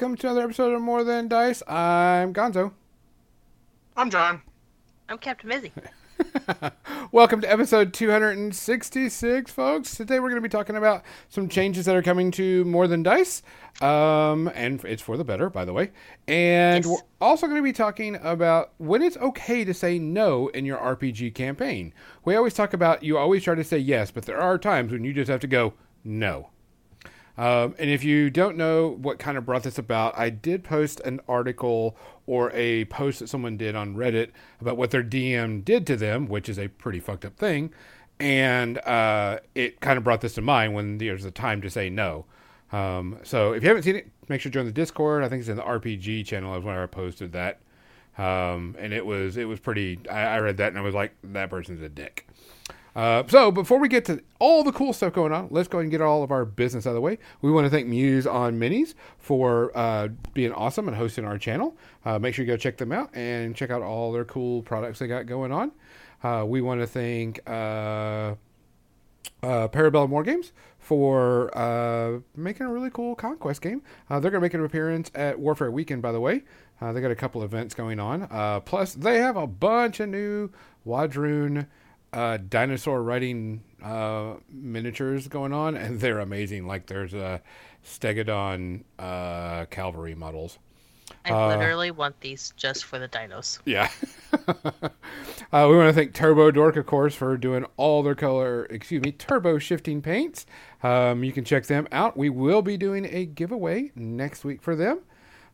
Welcome to another episode of More Than Dice. I'm Gonzo. I'm John. I'm Captain Mizzy. Welcome to episode 266, folks. Today we're going to be talking about some changes that are coming to More Than Dice. Um, and it's for the better, by the way. And Yes. we're also going to be talking about when it's okay to say no in your RPG campaign. We always talk about you always try to say yes, but there are times when you just have to go no. Um, and if you don't know what kind of brought this about, I did post an article or a post that someone did on Reddit about what their DM did to them, which is a pretty fucked up thing. And uh, it kind of brought this to mind when there's a time to say no. Um, so if you haven't seen it, make sure to join the Discord. I think it's in the RPG channel. Is where I posted that. Um, and it was it was pretty. I, I read that and I was like, that person's a dick. Uh, so before we get to all the cool stuff going on, let's go ahead and get all of our business out of the way. We want to thank Muse on Minis for uh, being awesome and hosting our channel. Uh, make sure you go check them out and check out all their cool products they got going on. Uh, we want to thank uh, uh, Parabellum War Games for uh, making a really cool conquest game. They're going to make an appearance at Warfare Weekend, by the way. They got a couple events going on. Plus, they have a bunch of new Wadroon uh, dinosaur writing uh, miniatures going on, and they're amazing. Like there's a Stegodon uh, cavalry models. I Uh, literally want these just for the dinos. Yeah. uh, we want to thank Turbo Dork, of course, for doing all their color, excuse me, turbo shifting paints. Um, you can check them out. We will be doing a giveaway next week for them.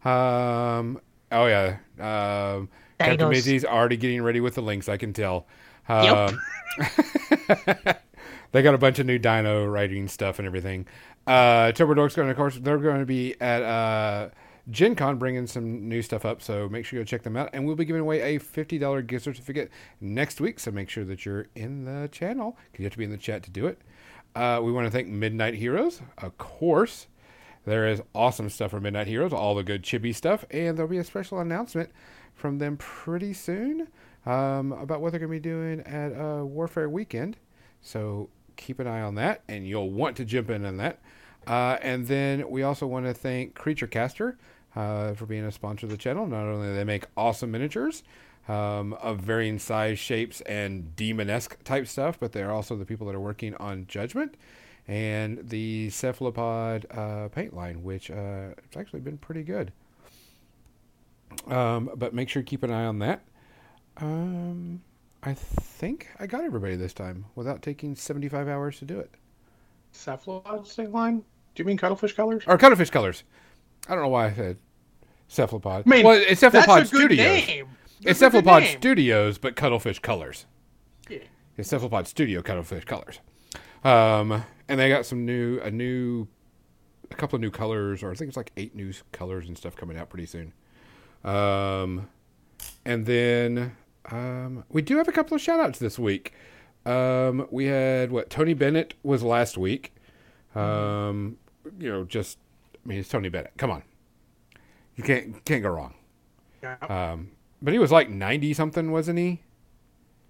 Um, oh, yeah. Um, Captain. Mizzy's already getting ready with the links, I can tell. Yep. Um, they got a bunch of new dino writing stuff and everything. Uh, Dork's going to, of course, they're going to be at uh, Gen Con bringing some new stuff up, so make sure you go check them out. And we'll be giving away a $50 gift certificate next week, so make sure that you're in the channel because you have to be in the chat to do it. Uh, we want to thank Midnight Heroes, of course. There is awesome stuff from Midnight Heroes, all the good chibi stuff, and there'll be a special announcement from them pretty soon um, about what they're going to be doing at uh, Warfare Weekend. So keep an eye on that, and you'll want to jump in on that. Uh, and then we also want to thank Creature Caster uh, for being a sponsor of the channel. Not only do they make awesome miniatures um, of varying size, shapes, and demon-esque type stuff, but they're also the people that are working on Judgment and the Cephalopod uh, paint line, which uh, it's actually been pretty good. Um, but make sure you keep an eye on that. Um, I think I got everybody this time without taking 75 hours to do it. Cephalopod line? Do you mean cuttlefish colors? Or cuttlefish colors. I don't know why I said cephalopod. I mean, well, it's That's cephalopod studios. It's That's a good cephalopod studios, but cuttlefish colors. Yeah. It's cephalopod studio cuttlefish colors. Um, and they got some new, a new, a couple of new colors, or I think it's like eight new colors and stuff coming out pretty soon. Um, and then um, we do have a couple of shout outs this week. Um, we had what Tony Bennett was last week. Um, you know, just I mean, it's Tony Bennett. Come on, you can't can't go wrong. Yeah. Um, but he was like ninety something, wasn't he?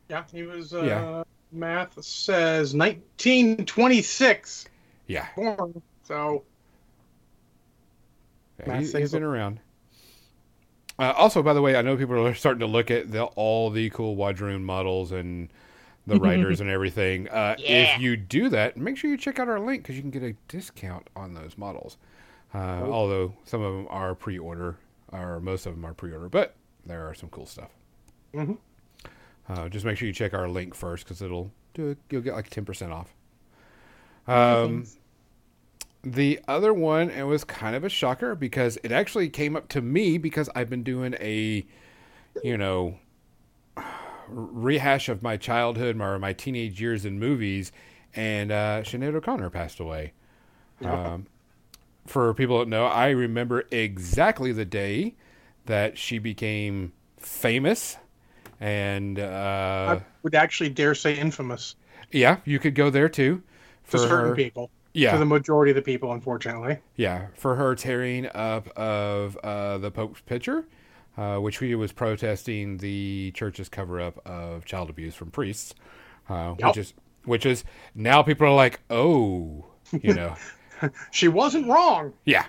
yeah, he was. Uh, yeah. Math says 1926 Yeah, born. So yeah Matt he's been around. Uh, also, by the way, I know people are starting to look at the, all the cool Wadroon models and the writers and everything. Uh, Yeah. If you do that, make sure you check out our link because you can get a discount on those models. Uh, Cool. Although some of them are pre-order, or most of them are pre-order, but there are some cool stuff. Mhm. Uh, just make sure you check our link first because it'll do it. You'll get like ten percent off. Um, the other one, it was kind of a shocker because it actually came up to me because I've been doing a, you know, rehash of my childhood or my teenage years in movies, and uh, Sinead O'Connor passed away. Um, for people that know, I remember exactly the day that she became famous, and uh, I would actually dare say infamous yeah, you could go there too. to certain her- people. Yeah, To the majority of the people, unfortunately. Yeah, for her tearing up of uh, the Pope's picture, uh, which he was protesting the church's cover up of child abuse from priests, uh, Yep. which is which is now people are like, oh, you know, She wasn't wrong. yeah.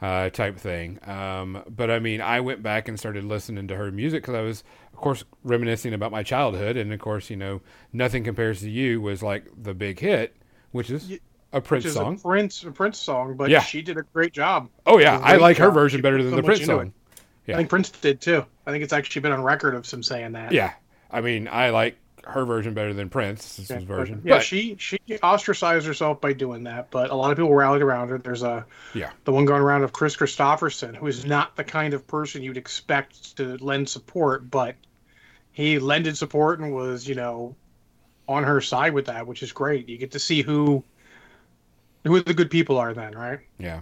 uh, type thing. Um, but I mean, I went back and started listening to her music because I was, of course, reminiscing about my childhood, and of course, you know, nothing compares to you was like the big hit, which is Y- a Prince song. a Prince a Prince song, but Yeah. she did a great job. oh yeah, I like her version She better than so the Prince song. it. Yeah. I think Prince did too. I think it's actually been on record of some saying that. Yeah, I mean, I like her version better than Prince's Yeah, version. but- yeah, but she she ostracized herself by doing that, but a lot of people rallied around her. There's a Yeah. the one going around of Kris Kristofferson, who is not the kind of person you'd expect to lend support, but he lended support and was you know on her side with that, which is great. You get to see who who the good people are then, right? Yeah,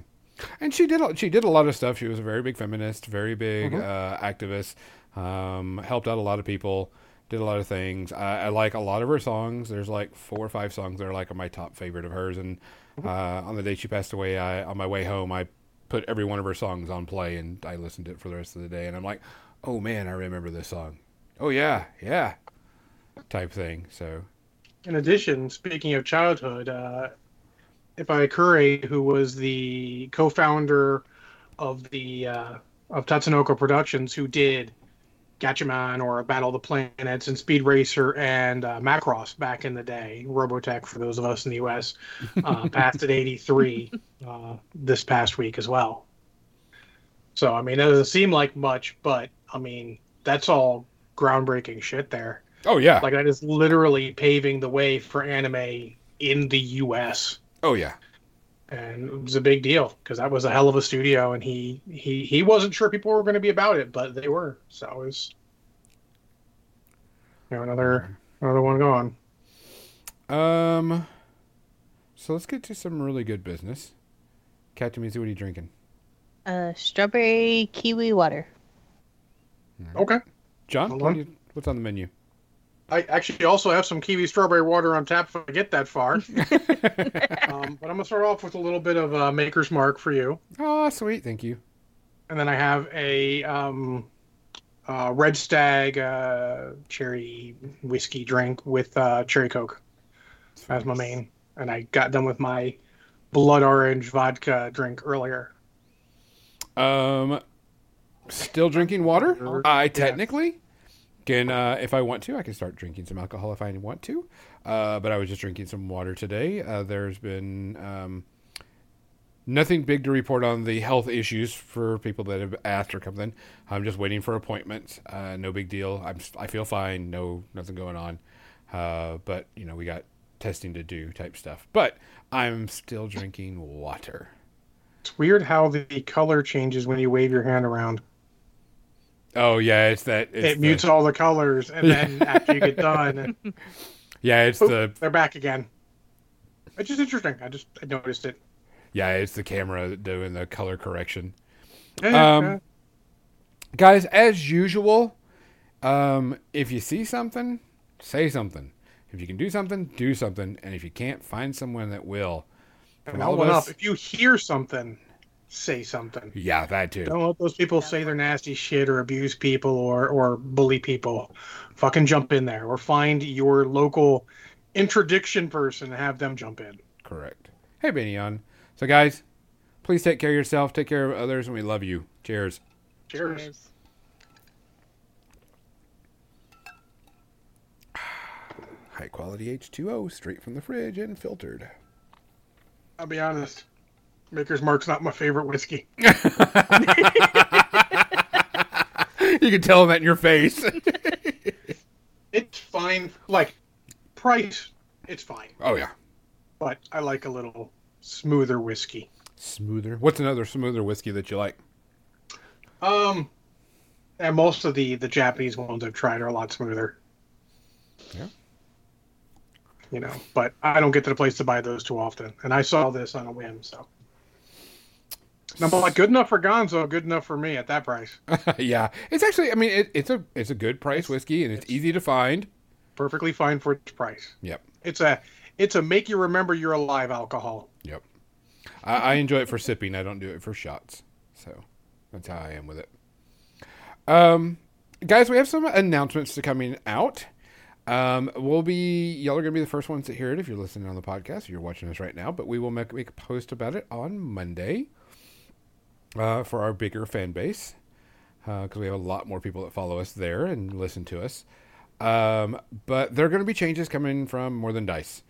and she did a- she did a lot of stuff. She was a very big feminist, very big Mhm. uh, activist. Um, helped out a lot of people. Did a lot of things. I, I like a lot of her songs. There's like four or five songs that are like my top favorite of hers. And Mm-hmm. uh, on the day she passed away, I on my way home, I put every one of her songs on play and I listened to it for the rest of the day. And I'm like, oh man, I remember this song. Oh yeah, yeah, type thing. So In addition, speaking of childhood, uh, Ippei Kuri, who was the co-founder of the uh, of Tatsunoko Productions, who did Gatchaman or Battle of the Planets and Speed Racer and uh, Macross back in the day, Robotech for those of us in the U.S. Uh, passed at 83 uh, this past week as well. So I mean, it doesn't seem like much, but I mean, that's all groundbreaking shit there. oh yeah, Like that is literally paving the way for anime in the U.S. oh yeah. and it was a big deal because that was a hell of a studio, and he he he wasn't sure people were going to be about it, but they were. So it was, you know, another another one going. Um, so let's get to some really good business. Captain Mizzy, what are you drinking? Uh, strawberry kiwi water. Okay, John, what you, what's on the menu? I actually also have some kiwi strawberry water on tap if I get that far. um, but I'm gonna start off with a little bit of uh, Maker's Mark for you. oh, sweet, thank you. and then I have a um, uh, Red Stag uh, cherry whiskey drink with uh, cherry coke as my main, and I got done with my blood orange vodka drink earlier. Um, still drinking water. Sure. I Yeah. Can, uh, if I want to, I can start drinking some alcohol if I want to. Uh, but I was just drinking some water today. Uh, there's been um, nothing big to report on the health issues for people that have asked or something. I'm just waiting for appointments. Uh, no big deal. I'm I feel fine. No nothing going on. Uh, but you know we got testing to do type stuff. But I'm still drinking water. It's weird how the color changes when you wave your hand around. Oh yeah, it's that. It's it the- mutes all the colors, and then after you get done, Yeah, it's the they're back again. It's just interesting. I just I noticed it. yeah, it's the camera doing the color correction. Yeah, Um, yeah. Guys, as usual, um, if you see something, say something. If you can do something, do something, and if you can't, find someone that will. and from all all of one us- up. If you hear something, say something. Yeah, that too. Don't let those people say their nasty shit or abuse people or, or bully people. Fucking jump in there or find your local interdiction person and have them jump in. Correct. Hey, Benyon. So, guys, please take care of yourself, take care of others, and we love you. Cheers. Cheers. High quality H2O, straight from the fridge and filtered. I'll be honest. Maker's Mark's not my favorite whiskey. you can tell that in your face. It's fine. Like, price, it's fine. oh, yeah. But I like a little smoother whiskey. Smoother. What's another smoother whiskey that you like? Um, and most of the, the Japanese ones I've tried are a lot smoother. Yeah. You know, but I don't get to the place to buy those too often. And I saw this on a whim, so. And I'm like, good enough for Gonzo, good enough for me at that price. yeah, it's actually. I mean, it, it's a it's a good price whiskey, and it's easy to find. Perfectly fine for its price. Yep, It's a it's a make you remember you're alive alcohol. yep. I, I enjoy it for sipping. I don't do it for shots. So that's how I am with it. Um, guys, we have some announcements to coming out. Um, we'll be y'all are gonna be the first ones to hear it if you're listening on the podcast. Or you're watching us right now, but we will make, make a post about it on Monday. Uh, for our bigger fan base because we have a lot more people that follow us there and listen to us. Um, but there are going to be changes coming from More Than Dice.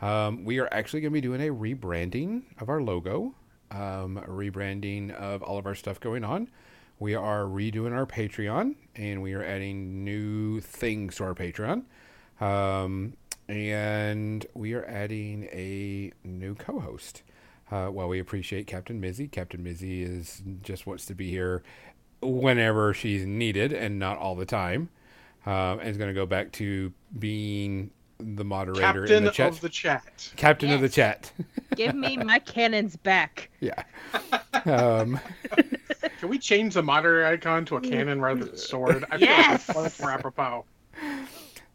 Um, we are actually going to be doing a rebranding of our logo, um, rebranding of all of our stuff going on. We are redoing our Patreon and we are adding new things to our Patreon. Um, and we are adding a new co host. Uh, while we appreciate Captain Mizzy, Captain Mizzy is just wants to be here whenever she's needed and not all the time. Um, and is going to go back to being the moderator Captain in the chat. of the chat. Captain of the chat. Give me my cannons back. yeah. Um, Can we change the moderator icon to a cannon rather than a sword? I Yes! feel like that's more apropos.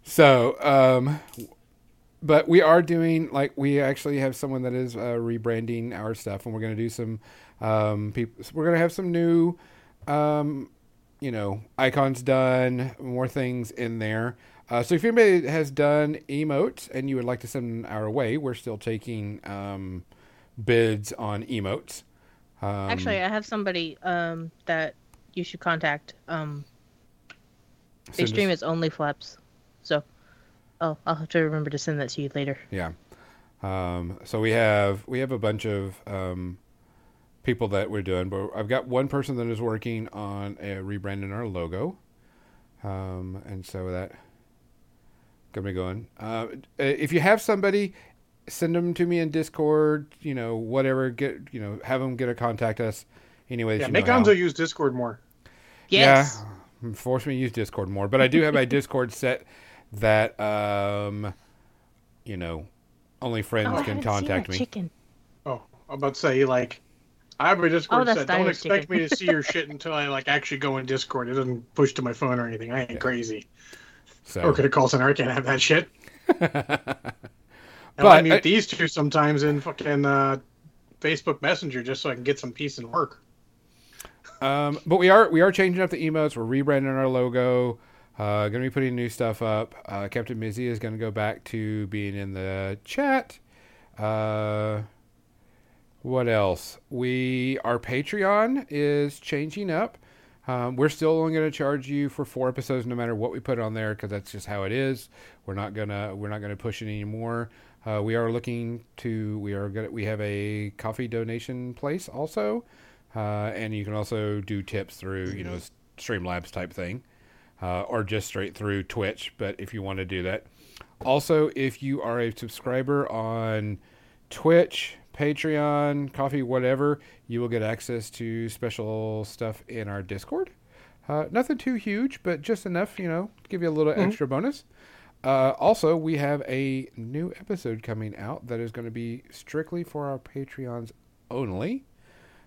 So, um, but we are doing like we actually have someone that is uh, rebranding our stuff, and we're going to do some. Um, people, we're going to have some new, um, you know, icons done, more things in there. Uh, so if anybody has done emotes and you would like to send them our way, we're still taking um, bids on emotes. Um, Actually, I have somebody um that you should contact. Um, they us- stream as only flaps, so oh, I'll have to remember to send that to you later. Yeah. Um, so we have we have a bunch of um, people that we're doing, but I've got one person that is working on a rebranding our logo, um, and so that gonna be going. Uh, if you have somebody, send them to me in Discord. You know, whatever. Get you know, have them get a contact us. Anyways, Yeah, make know. Gonzo use Discord more. Yes. Yeah, force me to use Discord more, but I do have my Discord set that um, you know, only friends Oh, can haven't seen contact that me. Chicken. Oh, I'm about to say like I have a Discord Oh, that's set. Don't expect chicken. me to see your shit until I like actually go in Discord. It doesn't push to my phone or anything. I ain't crazy. So, Or could a call center? I can't have that shit. but I mute I- these two sometimes in fucking uh, Facebook Messenger just so I can get some peace and work. um, but we are we are changing up the emotes. We're rebranding our logo. Uh, going to be putting new stuff up. Uh, Captain Mizzy is going to go back to being in the chat. Uh, what else? We our Patreon is changing up. Um, we're still only going to charge you for four episodes, no matter what we put on there, because that's just how it is. We're not gonna we're not gonna push it anymore. Uh, we are looking to we are gonna we have a coffee donation place also, uh, and you can also do tips through you know Streamlabs type thing, uh, or just straight through Twitch. But if you want to do that, also if you are a subscriber on Twitch, Patreon, Coffee, whatever, you will get access to special stuff in our Discord. Uh, nothing too huge, but just enough, you know, to give you a little extra bonus. Uh, also, we have a new episode coming out that is going to be strictly for our Patreons only,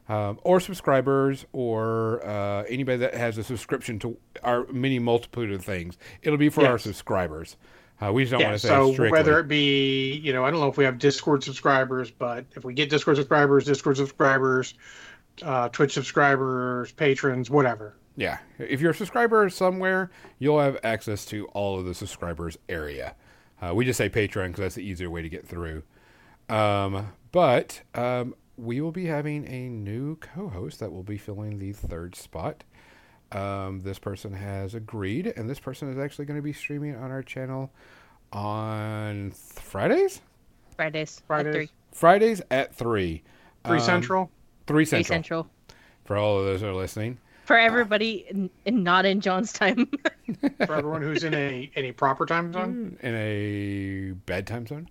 um, or subscribers, or uh, anybody that has a subscription to our many multitude of things. It'll be for our subscribers. Uh, we just don't yeah, want to say so strictly. whether it be, you know, I don't know if we have Discord subscribers, but if we get Discord subscribers, Discord subscribers, uh, Twitch subscribers, patrons, whatever. Yeah, if you're a subscriber somewhere, you'll have access to all of the subscribers area. Uh, we just say Patreon because that's the easier way to get through. Um, but um, we will be having a new co-host that will be filling the third spot. Um, this person has agreed, and this person is actually going to be streaming on our channel on th- Fridays. Fridays. at Fridays. three. Fridays at three. Three Um, Central. Three Three central, central. for all of those that are listening. For everybody in, in not in John's time. For everyone who's in a any proper time zone. in a bedtime zone.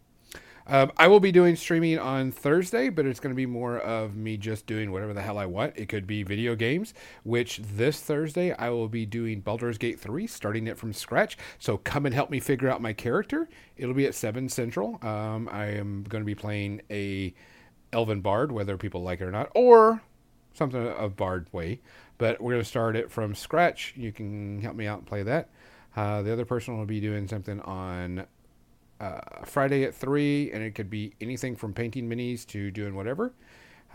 Um, I will be doing streaming on Thursday, but it's going to be more of me just doing whatever the hell I want. It could be video games, which this Thursday I will be doing Baldur's Gate 3, starting it from scratch. So come and help me figure out my character. It'll be at 7 Central. Um, I am going to be playing a Elven Bard, whether people like it or not, or something of Bard way. But we're going to start it from scratch. You can help me out and play that. Uh, the other person will be doing something on uh, Friday at three, and it could be anything from painting minis to doing whatever.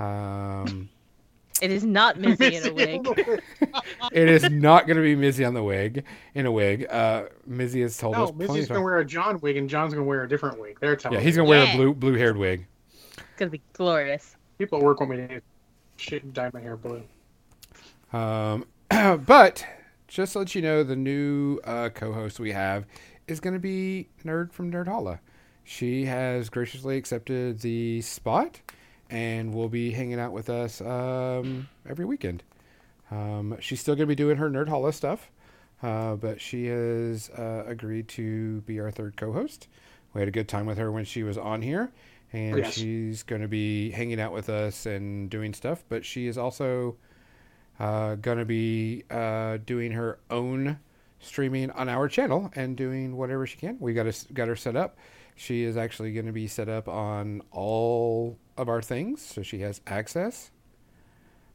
Um, it is not Mizzy in a wig. it is not going to be Mizzy on the wig in a wig. Uh, Mizzy has told us no, plenty Mizzy's gonna wear a John wig, and John's gonna wear a different wig. They're telling Yeah, he's going to wear Yeah. a blue blue haired wig. It's gonna be glorious. People at work want me to shit and dye my hair blue. Um, but just to let you know, the new uh, co-host we have is going to be Nerd from Nerd Holla. She has graciously accepted the spot and will be hanging out with us um, every weekend. Um, she's still going to be doing her Nerd Holla stuff, uh, but she has uh, agreed to be our third co-host. We had a good time with her when she was on here, and Yes. she's going to be hanging out with us and doing stuff. But she is also uh, going to be uh, doing her own streaming on our channel and doing whatever she can. We got us got her set up. She is actually going to be set up on all of our things, so she has access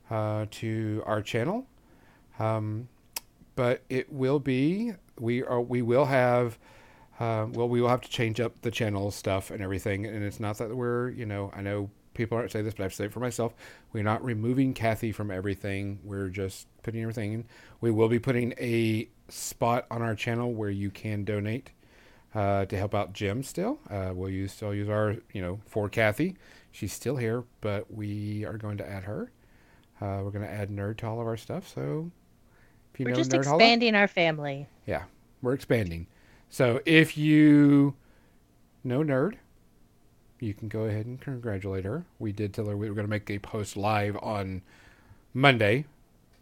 uh, to our channel. Um, but it will be we are we will have. Uh, well, we will have to change up the channel stuff and everything, and it's not that we're, you know, I know people aren't saying this, but I have to say it for myself. We're not removing Kathy from everything. We're just putting everything in. We will be putting a spot on our channel where you can donate uh, to help out Jim. Still, uh, we'll use still use our, you know, for Kathy. She's still here, but we are going to add her. Uh, we're going to add nerd to all of our stuff. So if you We're know just Nerd Holla- expanding our family. yeah, we're expanding. So if you know Nerd, you can go ahead and congratulate her. We did tell her we were going to make a post live on Monday,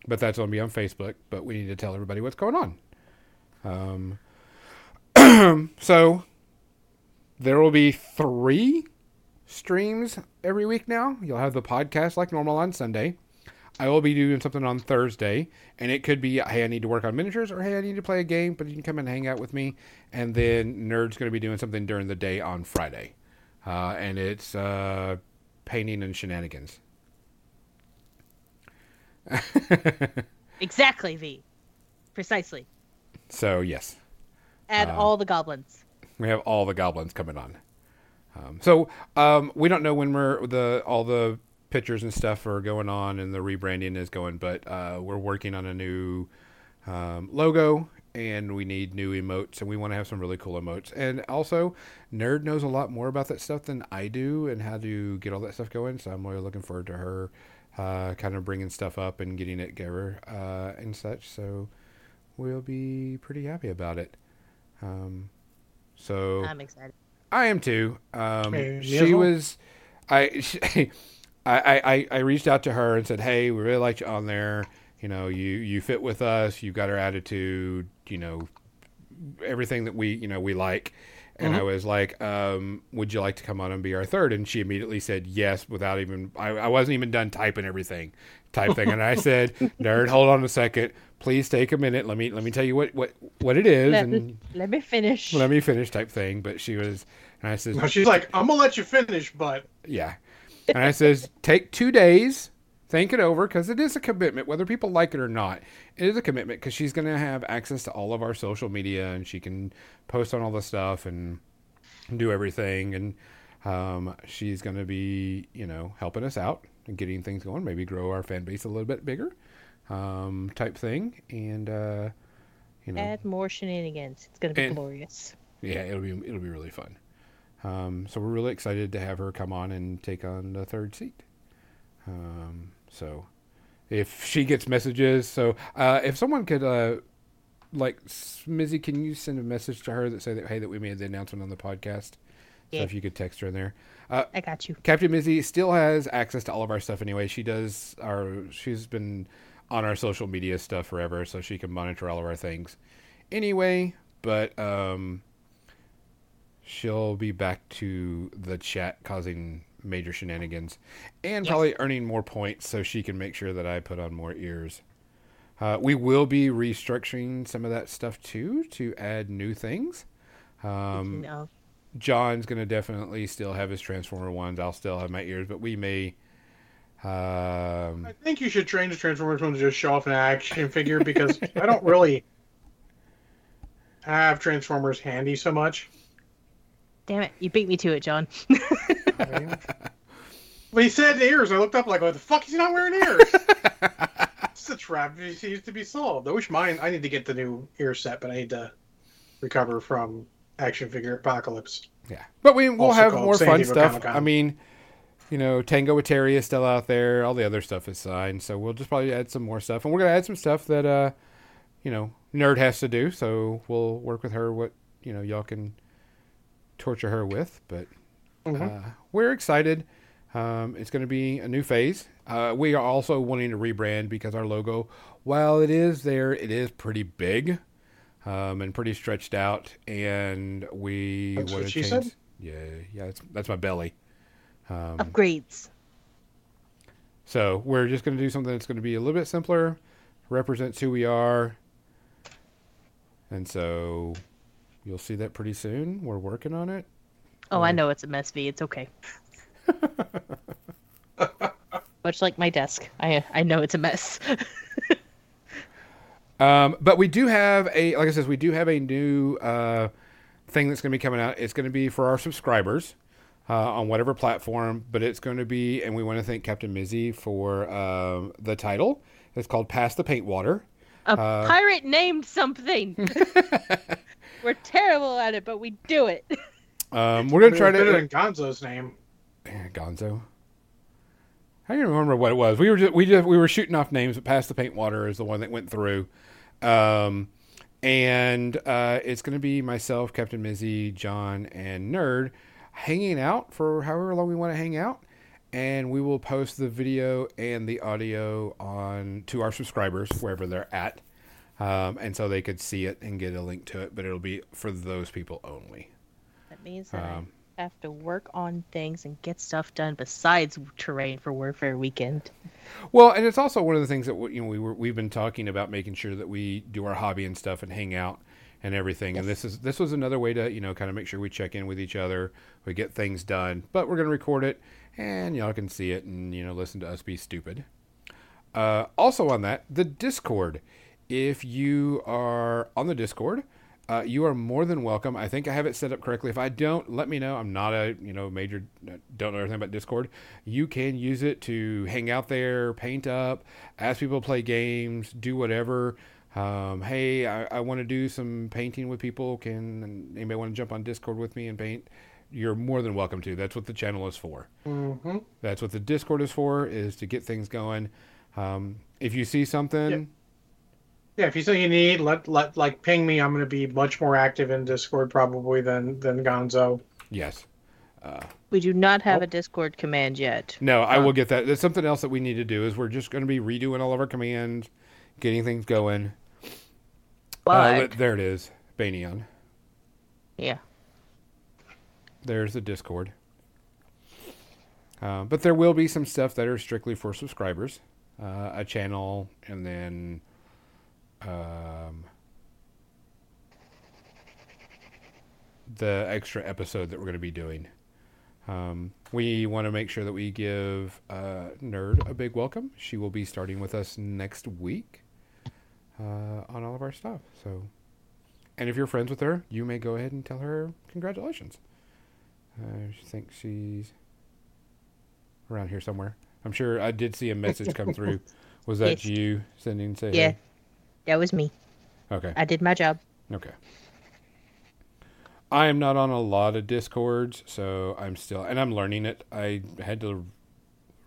but that's going to be on Facebook. But we need to tell everybody what's going on. Um, so there will be three streams every week now. You'll have the podcast like normal on Sunday. I will be doing something on Thursday, and it could be, hey, I need to work on miniatures, or hey, I need to play a game, but you can come and hang out with me. And then Nerd's going to be doing something during the day on Friday, uh, and it's uh, painting and shenanigans. Exactly, V. Precisely. so yes, Add Uh, all the goblins. we have all the goblins coming on. Um, so um, we don't know when we're the all the pictures and stuff are going on and the rebranding is going, but uh, we're working on a new um, logo and we need new emotes and we want to have some really cool emotes. And also, Nerd knows a lot more about that stuff than I do and how to get all that stuff going. So I'm really looking forward to her uh, kind of bringing stuff up and getting it together uh, and such. So we'll be pretty happy about it. Um, so I'm excited. I am too. Um, Hey, she was, I, she, I, I, I reached out to her and said, "Hey, we really like you on there. You know, you you fit with us. You've got our attitude. You know, everything that we you know we like." And I was like, um, "Would you like to come on and be our third? And she immediately said yes, without even I, I wasn't even done typing everything, type thing. And I said, "Nerd, hold on a second. Please take a minute. Let me let me tell you what what what it is." Let, and let me finish. let me finish type thing. But she was, and I said, No, she's like, I'm gonna let you finish, but yeah. And I says, take two days, think it over, because it is a commitment, whether people like it or not. It is a commitment because she's going to have access to all of our social media and she can post on all the stuff and do everything. And um, she's going to be, you know, helping us out and getting things going, maybe grow our fan base a little bit bigger um, type thing. And, uh, you know, Add more shenanigans. It's gonna be And- glorious. yeah, it'll be it'll be really fun. Um, so we're really excited to have her come on and take on the third seat. Um, so if she gets messages, so uh, if someone could, uh, like Smizzy, can you send a message to her that say that hey that we made the announcement on the podcast? Yeah. So if you could text her in there. Uh, I got you. Captain Mizzy still has access to all of our stuff anyway. She does our she's been on our social media stuff forever, so she can monitor all of our things. Anyway, but um she'll be back to the chat causing major shenanigans and Yes. probably earning more points so she can make sure that I put on more ears. Uh, we will be restructuring some of that stuff too to add new things. Um, no. John's gonna definitely still have his Transformer ones. I'll still have my ears, but we may. Um, I think you should train the Transformers one to just show off an action figure because I don't really have Transformers handy so much. Damn it! You beat me to it, John. But he said ears. I looked up like, what the fuck? He's not wearing ears. it's a trap. It needs to be solved. I wish mine. I need to get the new ear set, but I need to recover from action figure apocalypse. yeah, but we we'll have more San fun Diego stuff. Comic-Con. I mean, you know, Tango with Atari is still out there. All the other stuff is signed. So we'll just probably add some more stuff. And we're going to add some stuff that, uh, you know, Nerd has to do. So we'll work with her what, you know, y'all can torture her with. But Mhm. uh, we're excited. Um, it's going to be a new phase. Uh, we are also wanting to rebrand because our logo, while it is there, it is pretty big um, and pretty stretched out. And we That's wanna what she change- said? Yeah, yeah, that's, that's my belly. Um, Upgrades. so we're just going to do something that's going to be a little bit simpler, represents who we are, and so you'll see that pretty soon. We're working on it. Oh, I know it's a mess, V. It's okay. Much like my desk, I I know it's a mess. Um, but we do have a, like I said, we do have a new uh, thing that's going to be coming out. It's going to be for our subscribers uh, on whatever platform, but it's going to be, and we want to thank Captain Mizzy for um, the title. It's called Pass the Paint Water. A Uh, pirate named something. We're terrible at it, but we do it. Um, we're going to try to better to. than Gonzo's name. Gonzo. I don't remember what it was. We were just we just we were shooting off names, but past the Paint Water is the one that went through. Um, and uh, it's going to be myself, Captain Mizzy, John, and Nerd hanging out for however long we want to hang out. And we will post the video and the audio on to our subscribers wherever they're at, um, and so they could see it and get a link to it. But it'll be for those people only. That means that Um, I have to work on things and get stuff done besides terrain for Warfare Weekend. Well, and it's also one of the things that you know we were we've been talking about making sure that we do our hobby and stuff and hang out and everything. And this is this was another way to you know kind of make sure we check in with each other, we get things done. But we're gonna record it, and y'all can see it and you know listen to us be stupid. Uh, also on that, the Discord. If you are on the Discord, uh, you are more than welcome. I think I have it set up correctly. If I don't, let me know. I'm not a you know major don't know everything about Discord. You can use it to hang out there, paint up, ask people to play games, do whatever. Um, hey, I, I want to do some painting with people. Can anybody want to jump on Discord with me and paint? You're more than welcome to. That's what the channel is for. Mm-hmm. That's what the Discord is for, is to get things going. Um, if you see something, Yeah, if you say you need, let let like ping me. I'm going to be much more active in Discord probably than than Gonzo. yes. We do not have Oh. a Discord command yet. No, I Huh. will get that. There's something else that we need to do is we're just going to be redoing all of our commands, getting things going. But Uh, there it is, Banion. yeah, There's the Discord. Uh, but there will be some stuff that are strictly for subscribers, uh, a channel, and then um, the extra episode that we're going to be doing. Um, we want to make sure that we give uh, Nerd a big welcome. She will be starting with us next week uh, on all of our stuff. So, and if you're friends with her, you may go ahead and tell her congratulations. I think she's around here somewhere. I'm sure I did see a message come through. Was that Yes. you sending say yeah, hey? That was me. Okay. I did my job. Okay. I am not on a lot of discords, so I'm still and I'm learning it. I had to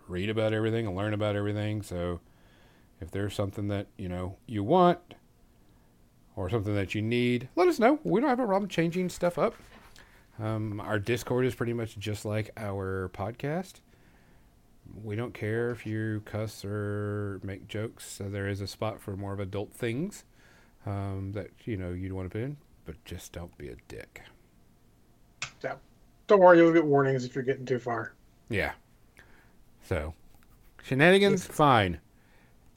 read about everything and learn about everything, so if there's something that, you know, you want or something that you need, let us know. We don't have a problem changing stuff up. Um, our Discord is pretty much just like our podcast. We don't care if you cuss or make jokes. So there is a spot for more of adult things um, that you know you'd want to put in, but just don't be a dick. Don't worry, you'll get warnings if you're getting too far. Yeah. So shenanigans, fine.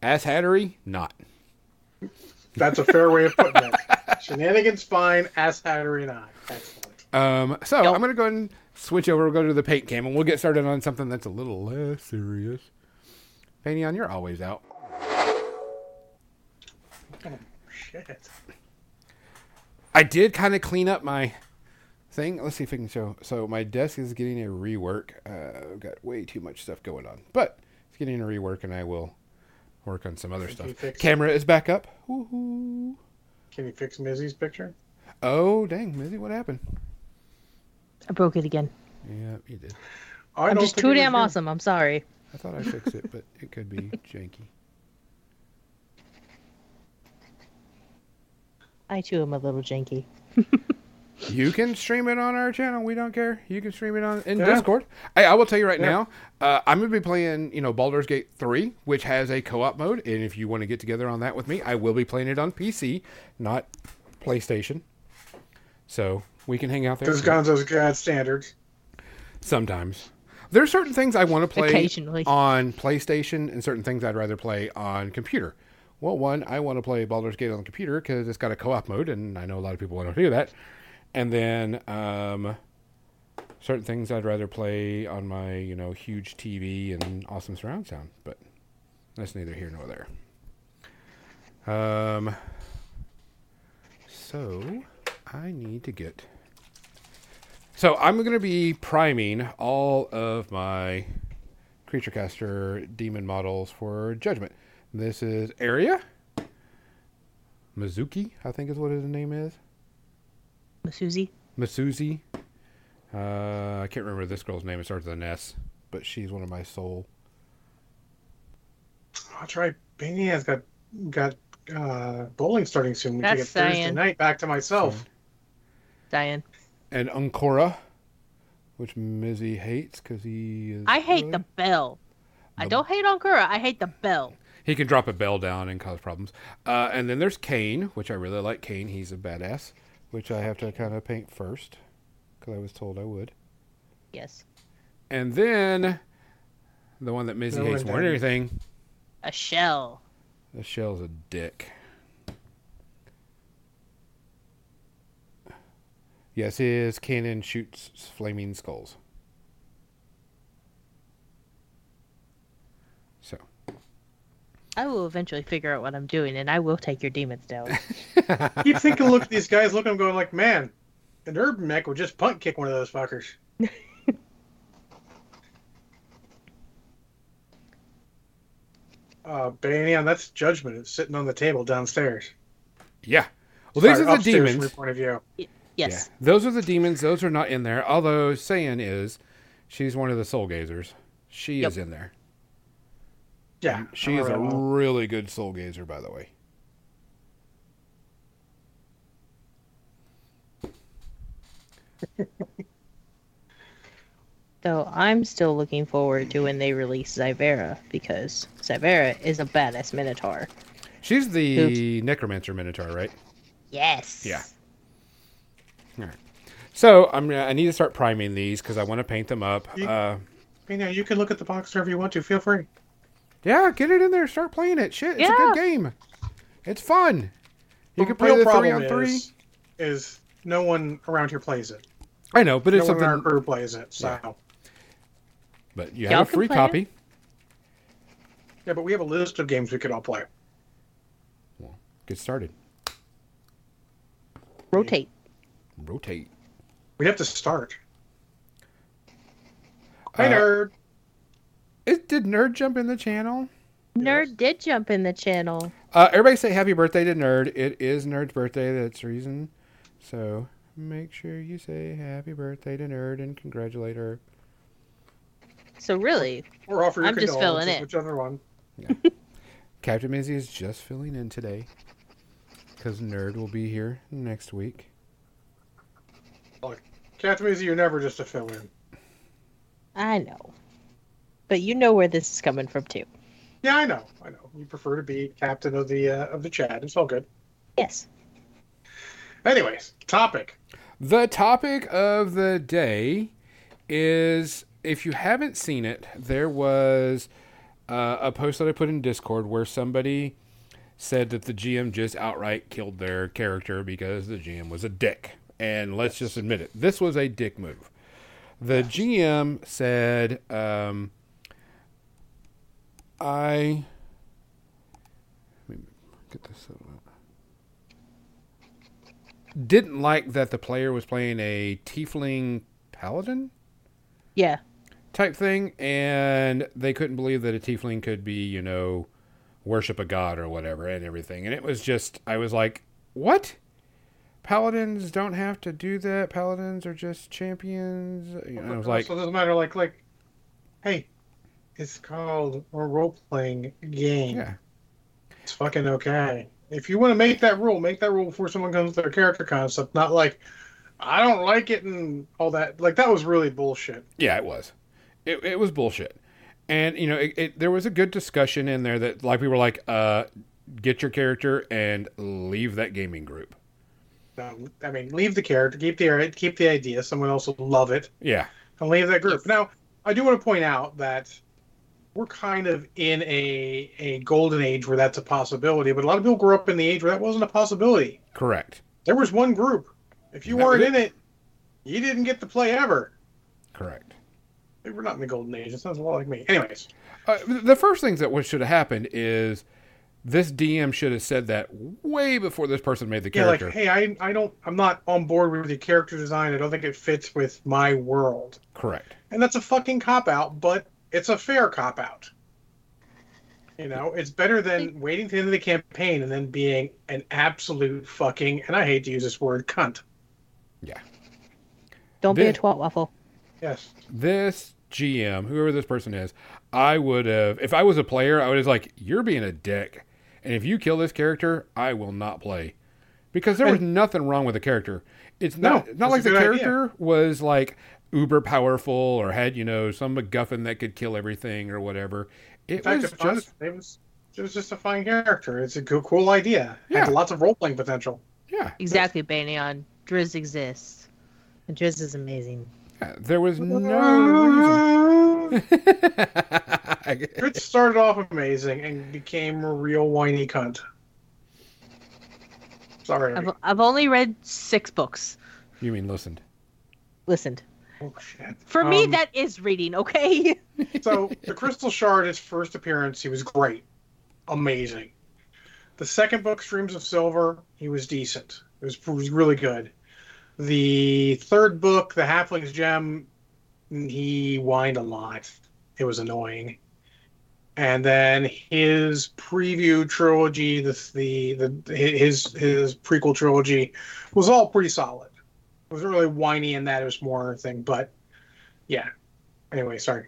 Ass hattery, not. That's a fair way of putting it. Shenanigans fine, ass hattery not. Excellent. Um, so Nope. I'm gonna go ahead and switch over. We'll go to the paint cam, and we'll get started on something that's a little less serious. Panion, you're always out. Oh, shit. I did kind of clean up my thing. Let's see if I can show. So my desk is getting a rework. Uh, I've got way too much stuff going on, but it's getting a rework, and I will work on some other Think stuff. fixed it? Camera is back up. Woohoo! Can you fix Mizzy's picture? Oh dang, Mizzy, what happened? I broke it again. Yeah, you did. I I'm don't just too damn you. awesome. I'm sorry. I thought I fixed it, but it could be janky. I too am a little janky. You can stream it on our channel. We don't care. You can stream it on in Yeah. Discord. I, I will tell you right Yeah. now. Uh, I'm gonna be playing, you know, Baldur's Gate 3, which has a co-op mode, and if you want to get together on that with me, I will be playing it on PC, not PlayStation. So we can hang out there Because Gonzo's got standards. sometimes. There are certain things I want to play Occasionally. on PlayStation, and certain things I'd rather play on computer. Well, one, I want to play Baldur's Gate on the computer because it's got a co-op mode, and I know a lot of people want to do that. And then um, certain things I'd rather play on my, you know, huge TV and awesome surround sound. But that's neither here nor there. Um, so I need to get. So I'm going to be priming all of my creature caster demon models for judgment. This is Area. Mizuki, I think is what his name is. Masuzi. Masuzi. Uh, I can't remember this girl's name. It starts with an S, but she's one of my soul. I'll try. Bania's got got uh, bowling starting soon. We That's take it Thursday night back to myself. Diane. And Unkora, which Mizzy hates because he is. I hate really- the bell. I don't hate Ankura. I hate the bell. He can drop a bell down and cause problems. Uh, and then there's Kane, which I really like. Kane, he's a badass, which I have to kind of paint first because I was told I would. Yes. And then the one that Mizzy No, hates more than anything, A shell. the shell's a dick. Yes, his cannon shoots flaming skulls. So, I will eventually figure out what I'm doing, and I will take your demons down. Keep thinking, look at these guys, look at them going like, man, an urban mech would just punt kick one of those fuckers. uh, Banian, that's judgment. It's sitting on the table downstairs. yeah. Well, these Sorry, are the upstairs from demons. your point of view. Yes. Yeah, those are the demons. Those are not in there. Although Saiyan is, she's one of the soul gazers. She Yep. is in there. Yeah, She is a well, really good soul gazer, by the way. Though I'm still looking forward to when they release Zyvera because Zyvera is a badass Minotaur. She's the necromancer minotaur, right? Yes. Yeah. So I'm. I need to start priming these because I want to paint them up. You- Uh, Banian, you can look at the box wherever you want to. Feel free. yeah, get it in there. Start playing it. Shit, it's a good game. It's fun. You The can play real the three on three. Is, is no one around here plays it. I know, but No it's one in our something. crew plays it. So Yeah. yeah. But you Y'all have a free copy. it. copy. but we have a list of games we could all play. Get started. Rotate. Rotate. We have to start. Hi, Uh, nerd. It, did Nerd jump in the channel? Nerd did jump in the channel. Uh, everybody say happy birthday to Nerd. It is Nerd's birthday. That's the reason. So make sure you say happy birthday to Nerd and congratulate her. So really, Or offer your I'm just filling condolences, in. Whichever one. Captain Mizzy is just filling in today because Nerd will be here next week. Captain Easy, you're never just a fill in. I know. But you know where this is coming from too. Yeah, I know. I know. You prefer to be captain of the uh, of the chat. It's all good. Yes. Anyways, topic. The topic of the day is if you haven't seen it, there was uh, a post that I put in Discord where somebody said that the GM just outright killed their character because the GM was a dick. And let's just admit it, this was a dick move. The GM said, um, I. Let me get this up. Didn't like that the player was playing a tiefling paladin Yeah. type thing, and they couldn't believe that a tiefling could be, you know, worship a god or whatever and everything. And it was just, I was like, what? Paladins don't have to do that. Paladins are just champions. You know, I was like, so it doesn't matter. Like like hey, it's called a role playing game. Yeah. It's fucking okay. If you want to make that rule, make that rule before someone comes with their character concept. Not like, I don't like it and all that. Like that was really bullshit. Yeah, it was. It, it was bullshit. And, you know, it, it, there was a good discussion in there that, like, we were like, uh, get your character and leave that gaming group. No, I mean, leave the character, keep the keep the idea. Someone else will love it, Yeah. and leave that group. Now, I do want to point out that we're kind of in a a golden age where that's a possibility, but a lot of people grew up in the age where that wasn't a possibility. Correct. There was one group. If you That weren't in it, you didn't get to play ever. Correct. We're not in the golden age. It sounds a lot like me. Anyways, Uh, the first things that should have happened is this DM should have said that way before this person made the yeah, like, character. hey, I I don't, I'm not on board with the character design. I don't think it fits with my world. Correct. And that's a fucking cop out, but it's a fair cop out. You know, it's better than waiting to the end of the campaign and then being an absolute fucking, and I hate to use this word, cunt. Yeah. Don't be a twat waffle. Yes. This GM, whoever this person is, I would have, if I was a player, I would have like, you're being a dick. And if you kill this character, I will not play. Because there was nothing wrong with the character. It's not, No, not like the good idea. character was like uber powerful or had, you know, some MacGuffin that could kill everything or whatever. In It fact, was it was, just, it was it was just a fine character. It's a cool, cool idea. Yeah. Had lots of role playing potential. yeah. Exactly, Banyan. Drizzt exists. And Drizzt is amazing. yeah, There was no reason. It started off amazing and became a real whiny cunt. Sorry. I've, I've only read six books. you mean listened? Listened. Oh, shit. For me, Um, that is reading, okay? So the Crystal Shard, his first appearance, he was great, amazing. The second book, Streams of Silver, he was decent. It was, it was really good. The third book, The Halfling's Gem, he whined a lot. It was annoying. And then his preview trilogy, the the, the his his prequel trilogy, was all pretty solid. It was really whiny in that it was more a thing, but yeah. Anyway, sorry.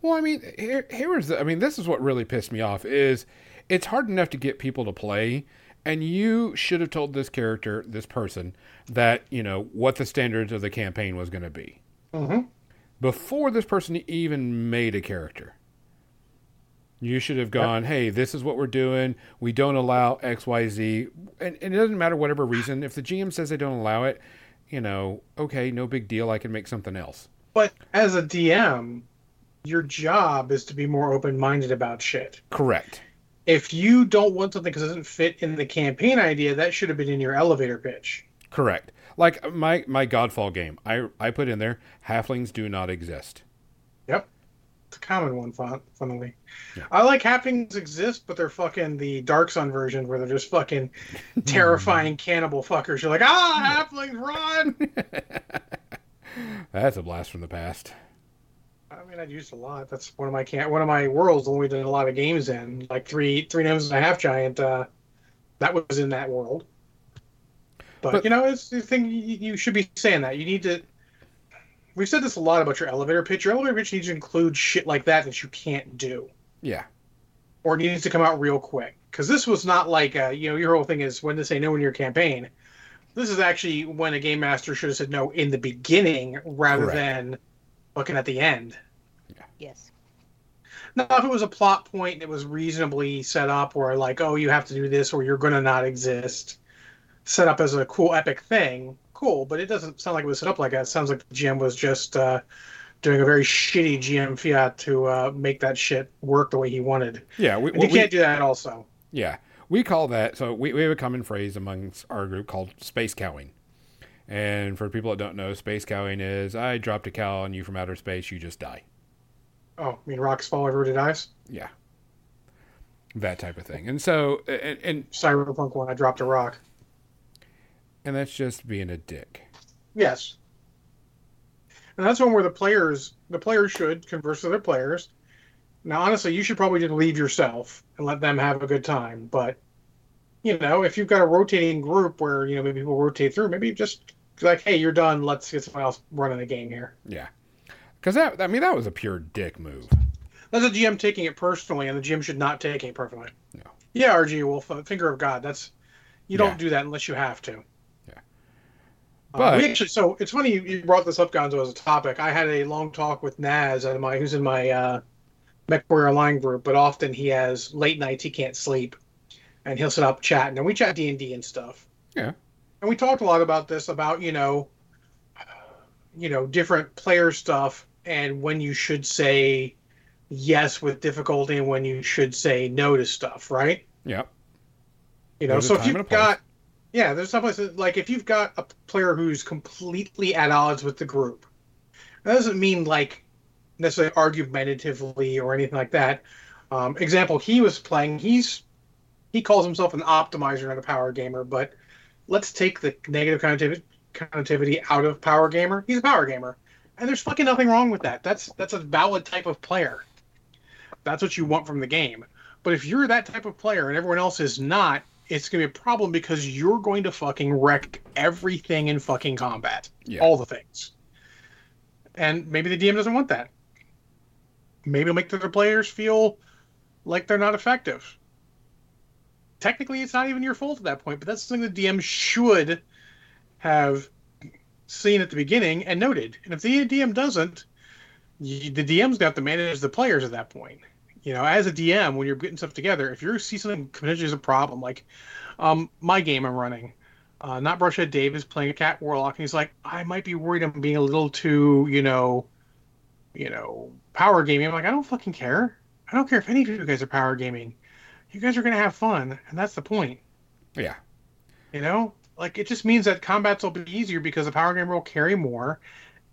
Well, I mean, here, here is the. I mean, this is what really pissed me off. Is it's hard enough to get people to play, and you should have told this character, this person, that you know what the standards of the campaign was going to be Mm-hmm. before this person even made a character. You should have gone, hey, this is what we're doing. We don't allow X, Y, Z, and, and it doesn't matter whatever reason. If the GM says they don't allow it, you know, okay, no big deal. I can make something else. But as a DM, your job is to be more open minded about shit. Correct. If you don't want something because it doesn't fit in the campaign idea, that should have been in your elevator pitch. Correct. Like my my Godfall game, I I put in there halflings do not exist. Yep. A common one, fun- funnily. Yeah. I like halflings exist, but they're fucking the Dark Sun version where they're just fucking terrifying cannibal fuckers. You're like, ah, halflings, run! That's a blast from the past. I mean, I'd used a lot. That's one of my can one of my worlds. The one we did a lot of games in, like three three gnomes and a half giant. Uh, that was in that world. But, But- you know, it's the thing. You, you should be saying that. You need to. We've said this a lot about your elevator pitch. Your elevator pitch needs to include shit like that that you can't do, Yeah. or it needs to come out real quick. Because this was not like uh you know your whole thing is when to say no in your campaign. This is actually when a game master should have said no in the beginning rather Correct. than looking at the end. Yes. Now, if it was a plot point and it was reasonably set up, where like, oh, you have to do this, or you're going to not exist, set up as a cool epic thing, cool. But it doesn't sound like it was set up like that. It sounds like the GM was just uh, doing a very shitty GM fiat to uh, make that shit work the way he wanted. Yeah. We, you we- can't do that also. yeah. We call that so we, we have a common phrase amongst our group called space cowing. And for people that don't know, space cowing is I dropped a cow on you from outer space, you just die. Oh, I mean, rocks fall, everybody dies. Yeah. That type of thing. And so and and, Cyberpunk one, I dropped a rock. And that's just being a dick. Yes. And that's one where the players the players should converse with their players. Now honestly, you should probably just leave yourself and let them have a good time. But you know, if you've got a rotating group where, you know, maybe people rotate through, maybe just like, hey, you're done, let's get someone else running the game here. Yeah. Because that, I mean, that was a pure dick move. That's a GM taking it personally, and the GM should not take it personally. No. Yeah, RG Wolf, finger of God. That's you don't do that unless you have to. Yeah. Uh, we actually, so it's funny you, you brought this up, Gonzo, as a topic. I had a long talk with Naz, and my who's in my uh, MechWarrior Online group, but often he has late nights he can't sleep, and he'll sit up chatting, and we chat D and D and stuff. Yeah. And we talked a lot about this, about you know, you know, different player stuff, and when you should say yes with difficulty, and when you should say no to stuff, right? Yeah. You know, There's so if time and a you've got, yeah, there's some places like if you've got a player who's completely at odds with the group, that doesn't mean like necessarily argumentatively or anything like that. Um, example, he was playing. He's he calls himself an optimizer, not a power gamer. But let's take the negative connotativity, connotativity out of power gamer. He's a power gamer, and there's fucking nothing wrong with that. That's that's a valid type of player. That's what you want from the game. But if you're that type of player and everyone else is not, it's going to be a problem because you're going to fucking wreck everything in fucking combat. Yeah. All the things. And maybe the DM doesn't want that. Maybe it'll make the players feel like they're not effective. Technically, it's not even your fault at that point, but that's something the DM should have seen at the beginning and noted. And if the DM doesn't, you, the DM's got to manage the players at that point you know, as a DM, when you're getting stuff together, if you see something potentially as a problem, like um, my game I'm running, uh, not Brushhead Dave is playing a cat warlock, and he's like, I might be worried I'm being a little too, you know, you know, power gaming. I'm like, I don't fucking care. I don't care if any of you guys are power gaming. You guys are gonna have fun, and that's the point. Yeah. You know, like it just means that combats will be easier because the power gamer will carry more,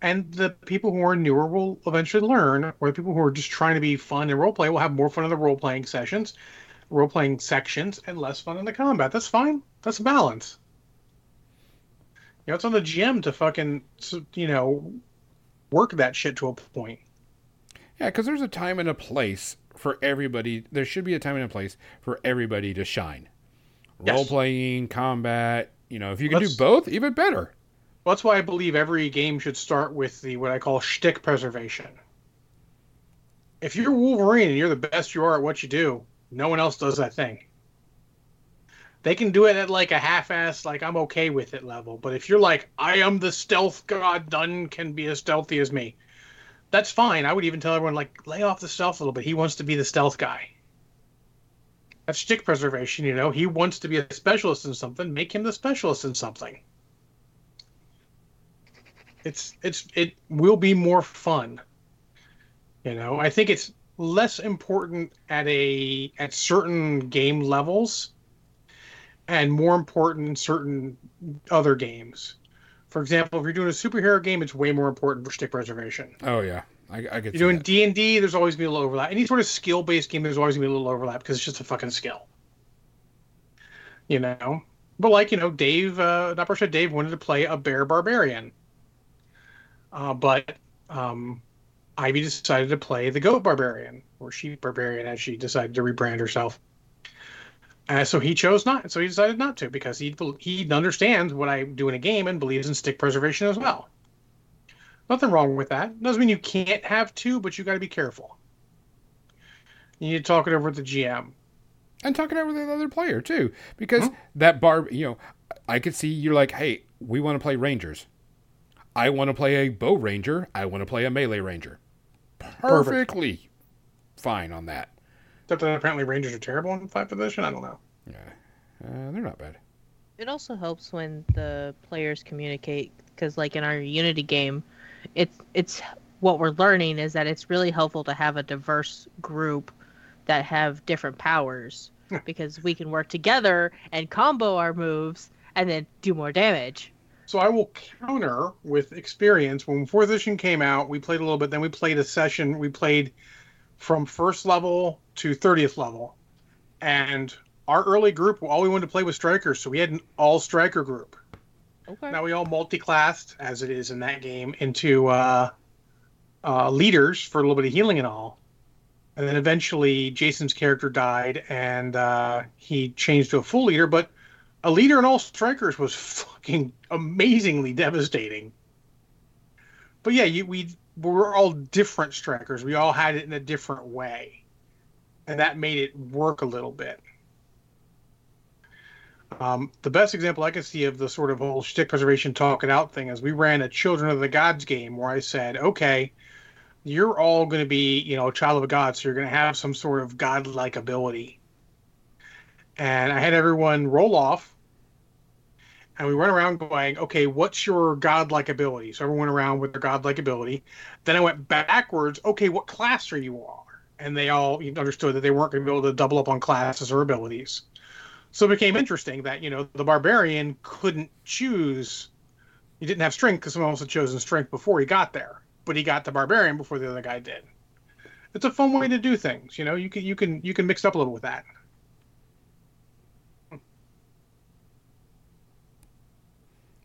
and the people who are newer will eventually learn, or the people who are just trying to be fun and role play will have more fun in the role playing sessions, role playing sections, and less fun in the combat. That's fine. That's a balance. You know, it's on the GM to fucking, you know, work that shit to a point. Yeah, because there's a time and a place for everybody. There should be a time and a place for everybody to shine. Yes. Role playing, combat. You know, if you can Let's- do both, even better. Well, that's why I believe every game should start with the what I call shtick preservation. If you're Wolverine and you're the best you are at what you do, no one else does that thing. They can do it at like a half-ass, like I'm okay with it level. But if you're like, I am the stealth god, none can be as stealthy as me. That's fine. I would even tell everyone like, lay off the stealth a little bit. He wants to be the stealth guy. That's shtick preservation, you know. He wants to be a specialist in something. Make him the specialist in something it's it's it will be more fun. You know i think it's less important at a at certain game levels and more important in certain other games. For example if you're doing a superhero game it's way more important for shtick preservation. Oh yeah, I, I get you're doing d&d there's always going to be a little overlap. Any sort of skill-based game there's always going to be a little overlap because it's just a fucking skill. You know? But like you know dave uh not Brushed dave wanted to play a bear barbarian uh, but um, Ivy decided to play the Goat Barbarian, or Sheep Barbarian, as she decided to rebrand herself. Uh, so he chose not. So he decided not to because he he understands what I do in a game and believes in shtick preservation as well. Nothing wrong with that. Doesn't mean you can't have two, but you got to be careful. You need to talk it over with the GM. and talk it over the other player too, because Hmm? that bar, you know, I could see you're like, hey, we want to play rangers. I want to play a bow ranger. I want to play a melee ranger. Perfectly fine on that. Except that apparently Rangers are terrible in five position. I don't know. Yeah, uh, they're not bad. It also helps when the players communicate because, like in our Unity game, it's it's what we're learning is that it's really helpful to have a diverse group that have different powers because we can work together and combo our moves and then do more damage. So I will counter with experience. When fourth edition came out, we played a little bit. Then we played a session. We played from first level to thirtieth level, and our early group, all we wanted to play was strikers. So we had an all striker group. Okay. Now we all multi-classed, as it is in that game, into uh, uh, leaders for a little bit of healing and all. And then eventually, Jason's character died, and uh, he changed to a full leader. But a leader in all strikers was fucking amazingly devastating. But yeah, you, we were all different strikers. We all had it in a different way, and that made it work a little bit. Um, the best example I can see of the sort of whole shtick preservation talk it out thing is we ran a Children of the Gods game where I said, okay, you're all going to be, you know, a child of a god, so you're going to have some sort of godlike ability. And I had everyone roll off, and we went around going, okay, what's your godlike ability? So everyone went around with their godlike ability. Then I went backwards, okay, what class are you are? And they all understood that they weren't going to be able to double up on classes or abilities. So it became interesting that, you know, the barbarian couldn't choose. He didn't have strength because someone else had chosen strength before he got there but he got the barbarian before the other guy did. It's a fun way to do things. You know, you can you can you can mix up a little with that.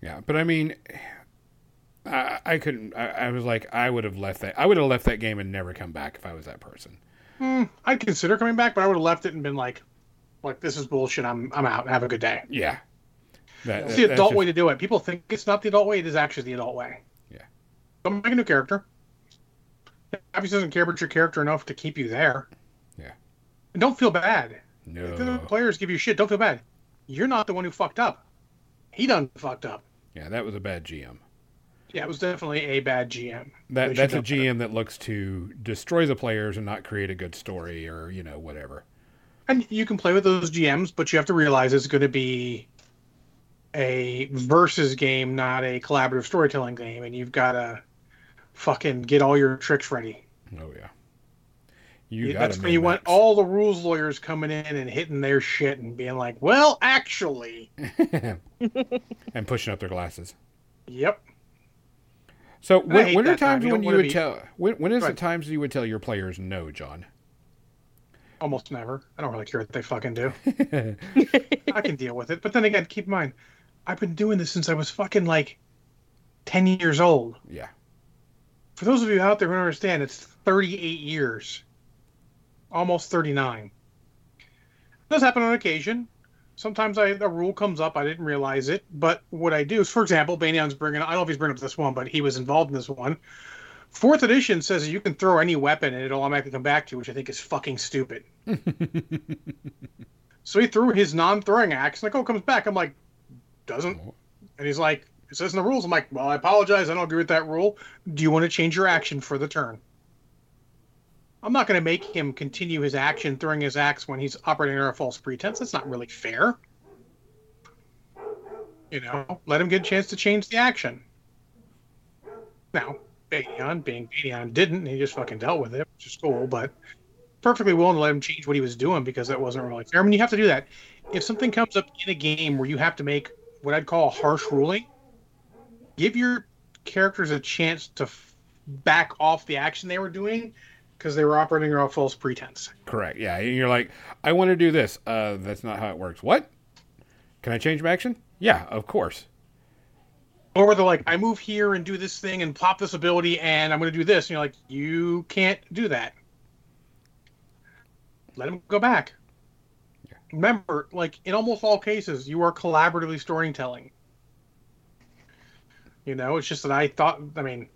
Yeah, but I mean, I, I couldn't. I, I, was like, I would have left that. I would have left that game and never come back if I was that person. Mm, I'd consider coming back, but I would have left it and been like, like this is bullshit. I'm I'm out. Have a good day. Yeah, that, it's the adult just... way to do it. People think it's not the adult way. It is actually the adult way. Yeah. Don't make a new character. Obviously doesn't care about your character enough to keep you there. Yeah. And don't feel bad. No. If the players give you shit, don't feel bad. You're not the one who fucked up. He done fucked up. Yeah, that was a bad GM. Yeah, it was definitely a bad GM. That that's a GM that looks to destroy the players and not create a good story or you know whatever. And you can play with those GMs, but you have to realize it's going to be a versus game, not a collaborative storytelling game, and you've got to fucking get all your tricks ready. Oh yeah. You yeah, that's when you want all the rules lawyers coming in and hitting their shit and being like, "Well, actually," and pushing up their glasses. Yep. So when, when are times time. when you, you would be... tell when, when is the times you would tell your players no, John? Almost never. I don't really care what they fucking do. I can deal with it. But then again, keep in mind, I've been doing this since I was fucking like ten years old. Yeah for those of you out there who don't understand, it's 38 years, almost 39. It does happen on occasion. Sometimes I, a rule comes up, I didn't realize it, but what I do is, for example, Banyan's bringing, I don't know if he's bringing up this one, but he was involved in this one. Fourth edition says you can throw any weapon and it'll automatically come back to you, which I think is fucking stupid. so he threw his non-throwing axe, and like, oh, it comes back. I'm like, doesn't. And he's like, it says in the rules. I'm like, well, I apologize. I don't agree with that rule. Do you want to change your action for the turn? I'm not going to make him continue his action throwing his axe when he's operating under a false pretense. That's not really fair. You know, let him get a chance to change the action. Now, Banyan, being Banyan, didn't. He just fucking dealt with it, which is cool, but perfectly willing to let him change what he was doing because that wasn't really fair. I mean, you have to do that. If something comes up in a game where you have to make what I'd call a harsh ruling, give your characters a chance to back off the action they were doing because they were operating off false pretense. Correct. Yeah, and you're like, I want to do this. Uh, that's not how it works. What? Can I change my action? Yeah, of course. Or they're like, I move here and do this thing and pop this ability, and I'm going to do this. And you're like, you can't do that. Let him go back. Yeah. Remember, like in almost all cases, you are collaboratively storytelling. You know, it's just that I thought. I mean,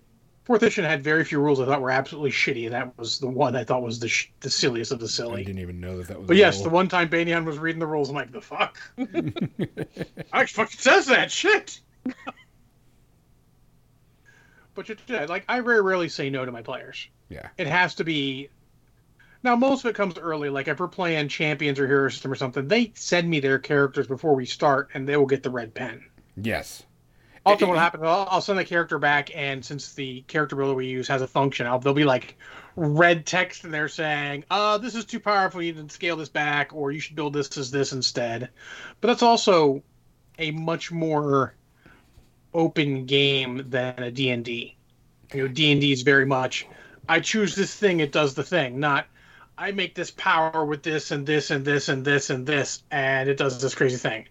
fourth edition had very few rules I thought were absolutely shitty, and that was the one I thought was the sh- the silliest of the silly. I didn't even know that that was. But yes, rule. the one time Banyan was reading the rules, I'm like, the fuck. I fucking says that shit. but you, like, I very rarely say no to my players. Yeah. It has to be. Now, most of it comes early. Like if we're playing champions or hero system or something, they send me their characters before we start, and they will get the red pen. Yes. Often, what happens, I'll, I'll, send the character back, and since the character builder we use has a function, I'll, there'll be like red text in there saying, "Uh, this is too powerful. You need to scale this back, or you should build this as this instead." But that's also a much more open game than a d&d You know, D and D is very much, I choose this thing, it does the thing, not I make this power with this and this and this and this and this, and it does this crazy thing.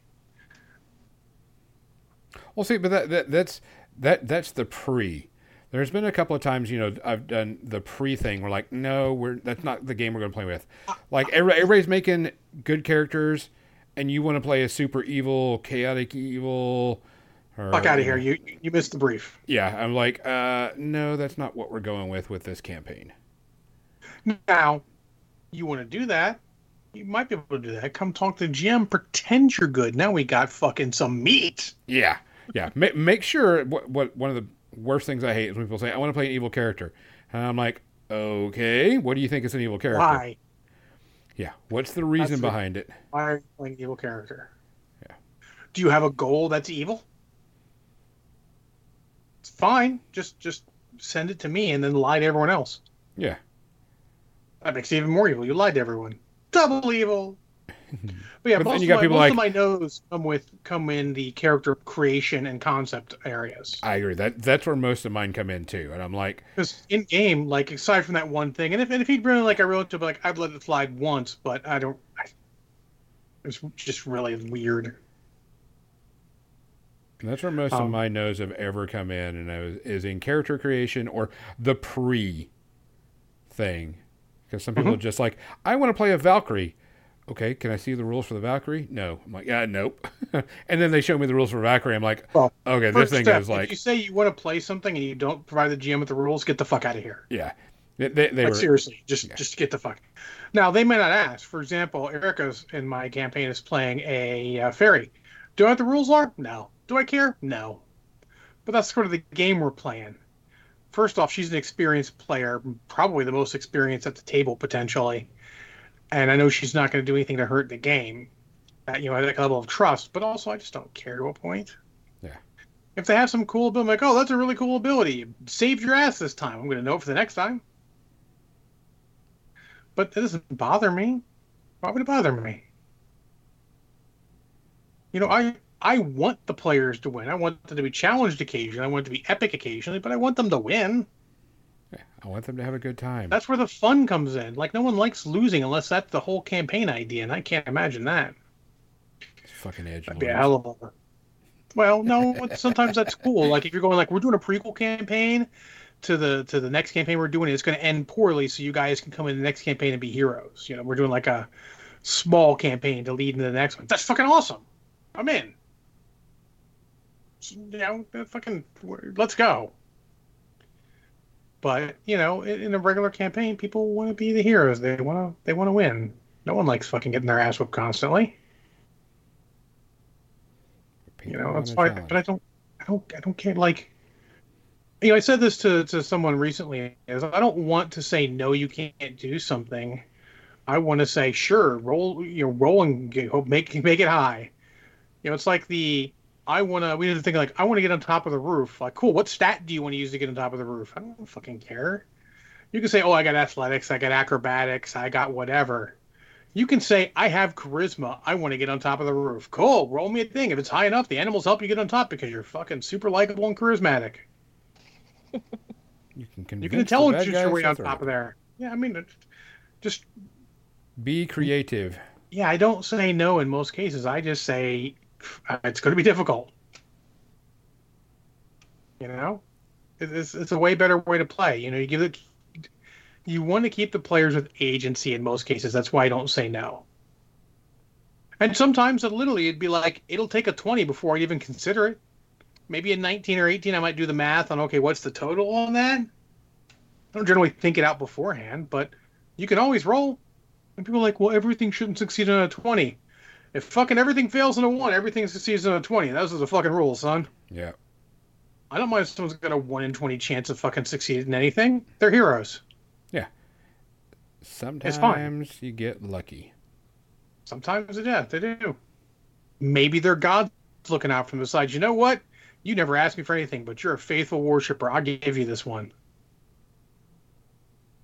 Well, see, but that, that that's that that's the pre. There's been a couple of times, you know, I've done the pre thing. We're like, no, we're that's not the game we're going to play with. Like everybody's making good characters, and you want to play a super evil, chaotic evil, Or, Fuck out of here. You you missed the brief. Yeah, I'm like, uh, no, that's not what we're going with with this campaign. Now, you want to do that? You might be able to do that. Come talk to GM. Pretend you're good. Now we got fucking some meat. Yeah, yeah. Ma- make sure what, what one of the worst things I hate is when people say I want to play an evil character, and I'm like, okay, what do you think is an evil character? Why? Yeah, what's the reason That's behind it? Why are you playing an evil character? Yeah. Do you have a goal that's evil? It's fine. Just just send it to me and then lie to everyone else. Yeah, That makes it even more evil. You lied to everyone. Double evil. But yeah, But most, of, my, most like- of my no's come with come in the character creation and concept areas. I agree. That that's where most of mine come in too, and I'm like, Because in game, like aside from that one thing, and if and if he'd really like I wrote to like I'd let it slide once, but I don't. I, it's just really weird. that's where most of Um, my no's have ever come in, and I was, is in character creation or the pre thing, because some Mm-hmm. people are just like, I want to play a Valkyrie. Okay, can I see the rules for the Valkyrie? No. I'm like, yeah, nope. and then they show me the rules for Valkyrie. I'm like, Well, okay, this thing step, is if like, you say you want to play something and you don't provide the GM with the rules, get the fuck out of here. yeah. They, they, they were, seriously, just yeah. just get the fuck. Now they may not ask. For example, Erica's in my campaign is playing a uh, fairy. Do I know what the rules are? No. Do I care? No. But that's sort of the game we're playing. First off, she's an experienced player, probably the most experienced at the table potentially, and I know she's not going to do anything to hurt the game. At, you know, at that level of trust. But also, I just don't care to a point. Yeah. If they have some cool ability, I'm like, oh, that's a really cool ability. You saved your ass this time. I'm going to know it for the next time. But that doesn't bother me. Why would it bother me? You know, I I want the players to win. I want them to be challenged occasionally. I want it to be epic occasionally, but I want them to win. I want them to have a good time. That's where the fun comes in. Like no one likes losing unless that's the whole campaign idea, and I can't imagine that. It's fucking edge. That'd be a hell of a. Well, no, sometimes that's cool. Like if you're going like we're doing a prequel campaign to the to the next campaign we're doing, it's going to end poorly, so you guys can come in the next campaign and be heroes. You know, we're doing like a small campaign to lead into the next one. That's fucking awesome. I'm in. You know, fucking let's go. But you know, in a regular campaign, people want to be the heroes. They want to they want to win. No one likes fucking getting their ass whipped constantly. You know, that's why. But I don't, I don't, I don't care. Like, you know, I said this to to someone recently. Is I don't want to say no, you can't do something. I want to say sure, roll, you know, roll and get, hope- make make it high. You know, it's like the I want to. We need to think like I want to get on top of the roof. Like, cool. What stat do you want to use to get on top of the roof? I don't fucking care. You can say, oh, I got athletics, I got acrobatics, I got whatever. You can say, I have charisma. I want to get on top of the roof. Cool. Roll me a thing. If it's high enough, the animals help you get on top because you're fucking super likable and charismatic. You can convince You can the intelligence your way on top of there. Yeah, I mean, just Be creative. yeah. I don't say no in most cases. I just say Uh, it's going to be difficult. You know, it's it's a way better way to play. You know, you give it. You want to keep the players with agency in most cases. That's why I don't say no. And sometimes, it literally, it'd be like it'll take a twenty before I'd even consider it. Maybe a nineteen or eighteen, I might do the math on okay, what's the total on that. I don't generally think it out beforehand, but you can always roll. And people are like, well, everything shouldn't succeed on a 20. If fucking everything fails in a 1, everything succeeds on a 20. Those are the fucking rules, son. Yeah. I don't mind if someone's got a 1 in 20 chance of fucking succeeding in anything. They're heroes. Yeah. Sometimes you get lucky. Sometimes they do. They do. Maybe they're gods looking out from the side. You know what? You never asked me for anything, but you're a faithful worshiper. I'll give you this one.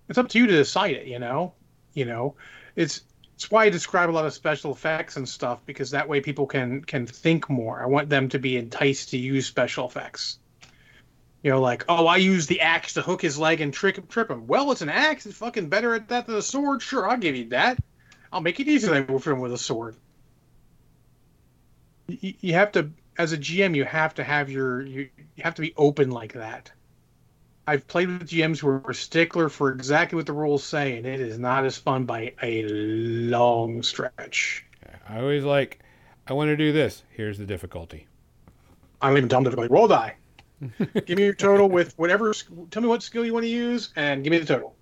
It's up to you to decide it, you know? You know, it's it's why I describe a lot of special effects and stuff because that way people can can think more. I want them to be enticed to use special effects. You know, like, oh, I use the axe to hook his leg and trick trip him. Well, it's an axe. It's fucking better at that than a sword. Sure, I'll give you that. I'll make it easier than for him with a sword. You, you have to, as a GM, you have to have your you, you have to be open like that. I've played with GMs who are stickler for exactly what the rules say, and it is not as fun by a long stretch. I always like, I want to do this. Here's the difficulty. I don't even tell them difficulty. Roll die. give me your total with whatever. Tell me what skill you want to use, and give me the total.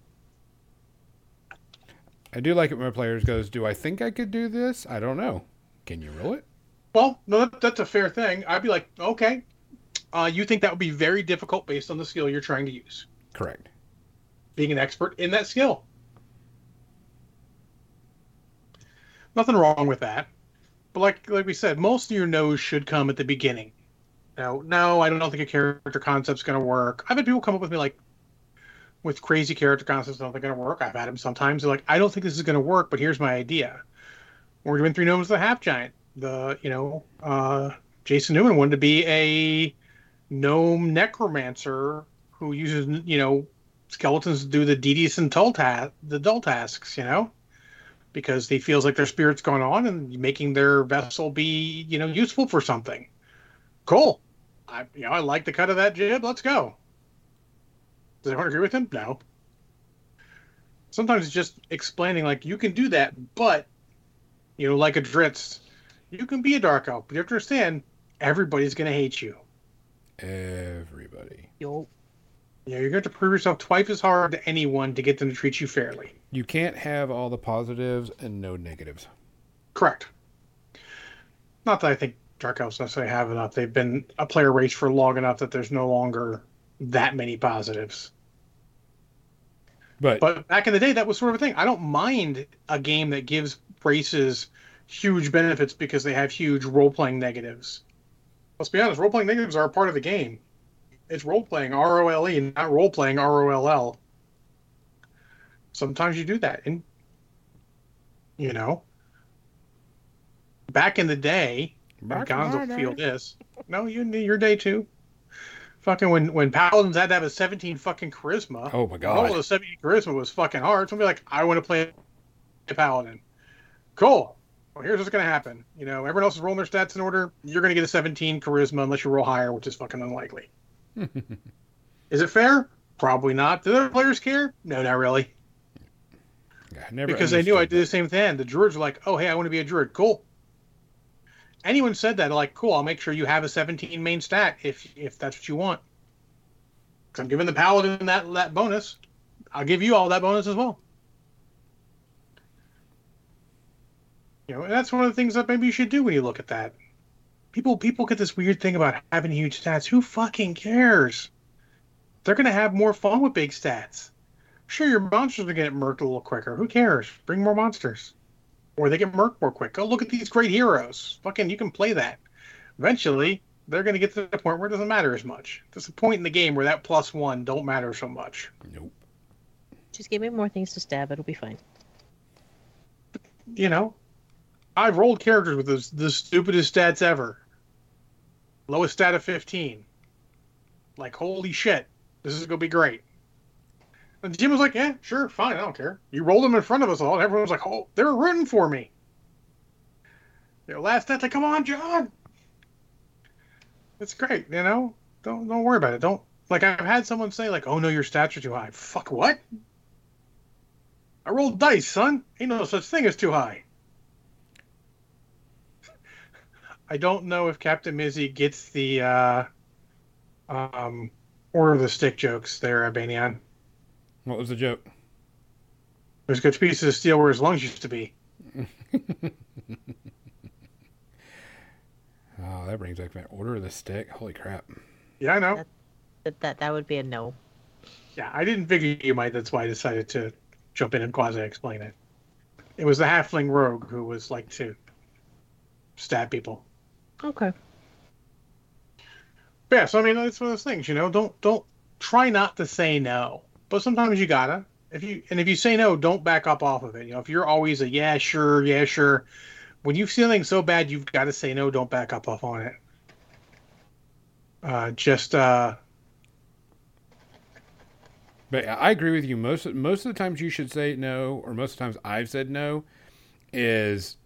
I do like it when my players goes, "Do I think I could do this? I don't know. Can you roll it?" Well, no, that, that's a fair thing. I'd be like, okay, uh, you think that would be very difficult based on the skill you're trying to use. Correct. Being an expert in that skill. Nothing wrong with that. But like like we said, most of your no's should come at the beginning. No, no, I don't think a character concept's going to work. I've had people come up with me like with crazy character concepts that don't think going to work. I've had them sometimes. They're like, I don't think this is going to work, but here's my idea. We're doing three gnomes the half giant. The you know, uh, Jason Newman wanted to be a gnome necromancer who uses you know skeletons to do the deeds and dull ta- the dull tasks. You know, because he feels like their spirit's going on and making their vessel be you know useful for something. Cool. I you know I like the cut of that jib. Let's go. Does anyone agree with him? No. Sometimes it's just explaining like you can do that, but you know, like a Drizzt, you can be a dark elf, but you have to understand everybody's gonna hate you. Everybody. Yo. Yeah, you're going to prove yourself twice as hard to anyone to get them to treat you fairly. You can't have all the positives and no negatives. Correct. Not that I think Dark Elves necessarily have enough. They've been a player race for long enough that there's no longer that many positives. But, But back in the day, that was sort of a thing. I don't mind a game that gives races huge benefits because they have huge role playing negatives. Let's be honest, role playing negatives are a part of the game. It's role playing R O L E, not role playing R O L L. Sometimes you do that, and you know, back in the day, Back Gonzo in will day. feel this. No, you your day too. Fucking when when paladins had to have a 17 fucking charisma. oh my god. a 17 charisma was fucking hard. Somebody like, I want to play a paladin. Cool. Well, here's what's gonna happen. You know, everyone else is rolling their stats in order. You're gonna get a 17 charisma unless you roll higher, which is fucking unlikely. Is it fair? Probably not. Do the players care? No, not really. Never because they knew I understood did the same thing. The druids were like, "Oh, hey, I want to be a druid." Cool. Anyone said that, like, "Cool, I'll make sure you have a 17 main stat if if that's what you want." Because I'm giving the paladin that that bonus. I'll give you all that bonus as well. You know, and that's one of the things that maybe you should do when you look at that. People people get this weird thing about having huge stats. Who fucking cares? They're gonna have more fun with big stats. Sure, your monsters are gonna get murked a little quicker. Who cares? Bring more monsters. Or they get murked more quick. Oh, look at these great heroes. Fucking, you can play that. Eventually, they're going to get to the point where it doesn't matter as much. There's a point in the game where that plus one don't matter so much. Nope. Just give me more things to stab. It'll be fine. You know, I've rolled characters with the, stupidest stats ever. Lowest stat of 15. Like, holy shit, this is going to be great. And Jim was like, yeah, sure, fine, I don't care. You rolled them in front of us all, and everyone was like, oh, they were rooting for me. Know, last stat, like, come on, John. It's great, you know? Don't don't worry about it. Don't like I've had someone say like, "Oh no, your stats are too high." Fuck what? I rolled dice, son. Ain't no such thing as too high. I don't know if Captain Mizzy gets the uh, um, order of the stick jokes there, Albanian. What was the joke? There's good pieces of steel where his lungs used to be. Oh, that brings back my order of the stick. Holy crap. Yeah, I know. That that, that would be a no. Yeah, I didn't figure you might. That's why I decided to jump in and quasi explain it. It was the halfling rogue who was like to stab people. Okay. But yeah, so I mean, it's one of those things, you know. Don't don't try not to say no, but sometimes you gotta. If you and if you say no, don't back up off of it. You know, if you're always a yeah, sure, yeah, sure, when you feel something so bad, you've got to say no. Don't back up off on it. Uh, just uh, But I agree with you. Most most of the times you should say no, or most of the times I've said no, is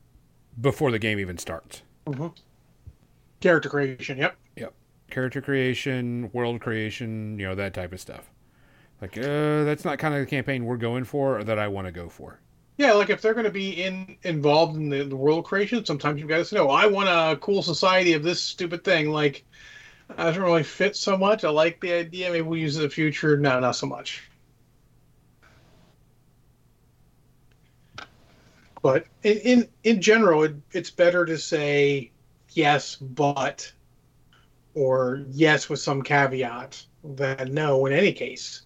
before the game even starts. Character creation. Yep. Yep. Character creation, world creation, you know that type of stuff. Like, uh, that's not kind of the campaign we're going for, or that I want to go for. Yeah, like if they're going to be in involved in the, the world creation, sometimes you've got to say, "No, I want a cool society of this stupid thing." Like, I doesn't really fit so much. I like the idea. Maybe we'll use it in the future. No, not so much. But in in, in general, it, it's better to say yes, but or yes with some caveat than no in any case.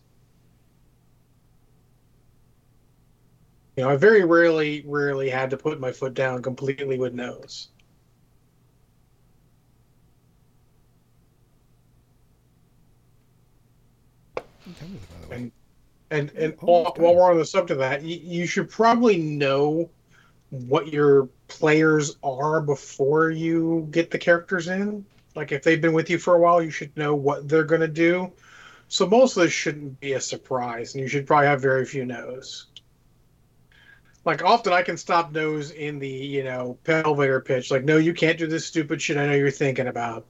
You know, I very rarely, rarely had to put my foot down completely with no's. And and, and Oh, while, while we're on the subject of that, you, you should probably know what your players are before you get the characters in. Like if they've been with you for a while, you should know what they're going to do. So most of this shouldn't be a surprise, and you should probably have very few no's. Like often, I can stop no's in the you know elevator pitch. Like, no, you can't do this stupid shit. I know you're thinking about.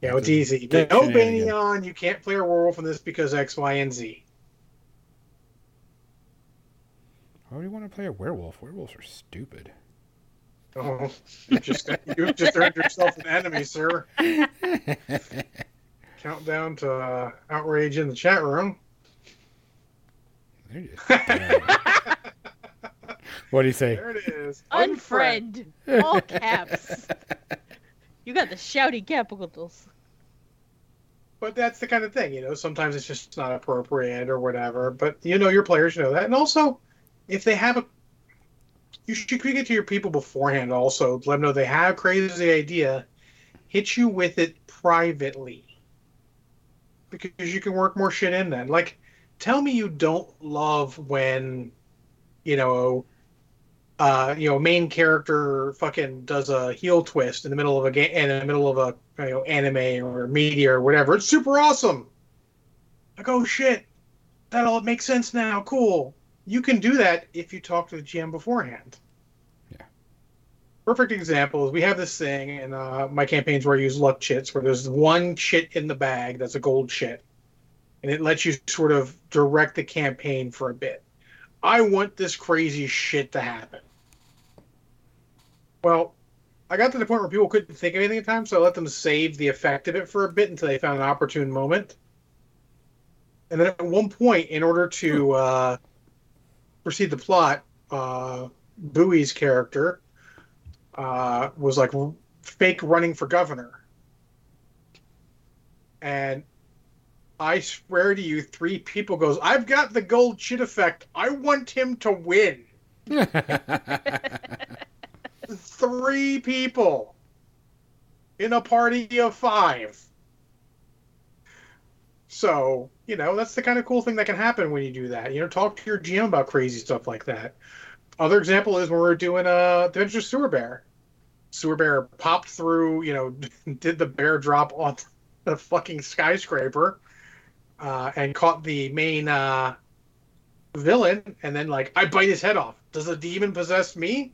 You know, it's easy. No. Banyan, you can't play a werewolf in this because X, Y, and Z. Why would you want to play a werewolf? Werewolves are stupid. Oh, you just you just earned yourself an enemy, sir. Countdown to uh, outrage in the chat room. They're just dumb. what do you say? There it is. Unfriend. All caps. You got the shouty capitals. But that's the kind of thing, you know. Sometimes it's just not appropriate or whatever. But you know, your players know that, and also, if they have a, you should communicate to your people beforehand. Also, let them know they have crazy idea. Hit you with it privately, because you can work more shit in then. Like, tell me you don't love when, you know, uh, you know, main character fucking does a heel twist in the middle of a game, in the middle of a you know anime or media or whatever. It's super awesome. Like, oh shit, that all makes sense now. Cool. You can do that if you talk to the GM beforehand. Yeah. Perfect example is we have this thing in uh, my campaigns where I use luck chits, where there's one chit in the bag that's a gold chit, and it lets you sort of direct the campaign for a bit. I want this crazy shit to happen. Well, I got to the point where people couldn't think of anything at the time, so I let them save the effect of it for a bit until they found an opportune moment. And then at one point, in order to uh, proceed the plot, uh, Bowie's character uh, was like fake running for governor. And I swear to you, three people goes, I've got the gold chit effect. I want him to win. Three people in a party of five. So, you know, that's the kind of cool thing that can happen when you do that. You know, talk to your GM about crazy stuff like that. Other example is when we were doing uh, Adventure Sewer Bear. Sewer Bear popped through, you know, did the bear drop on the fucking skyscraper uh, and caught the main uh, villain, and then, like, I bite his head off. Does the demon possess me?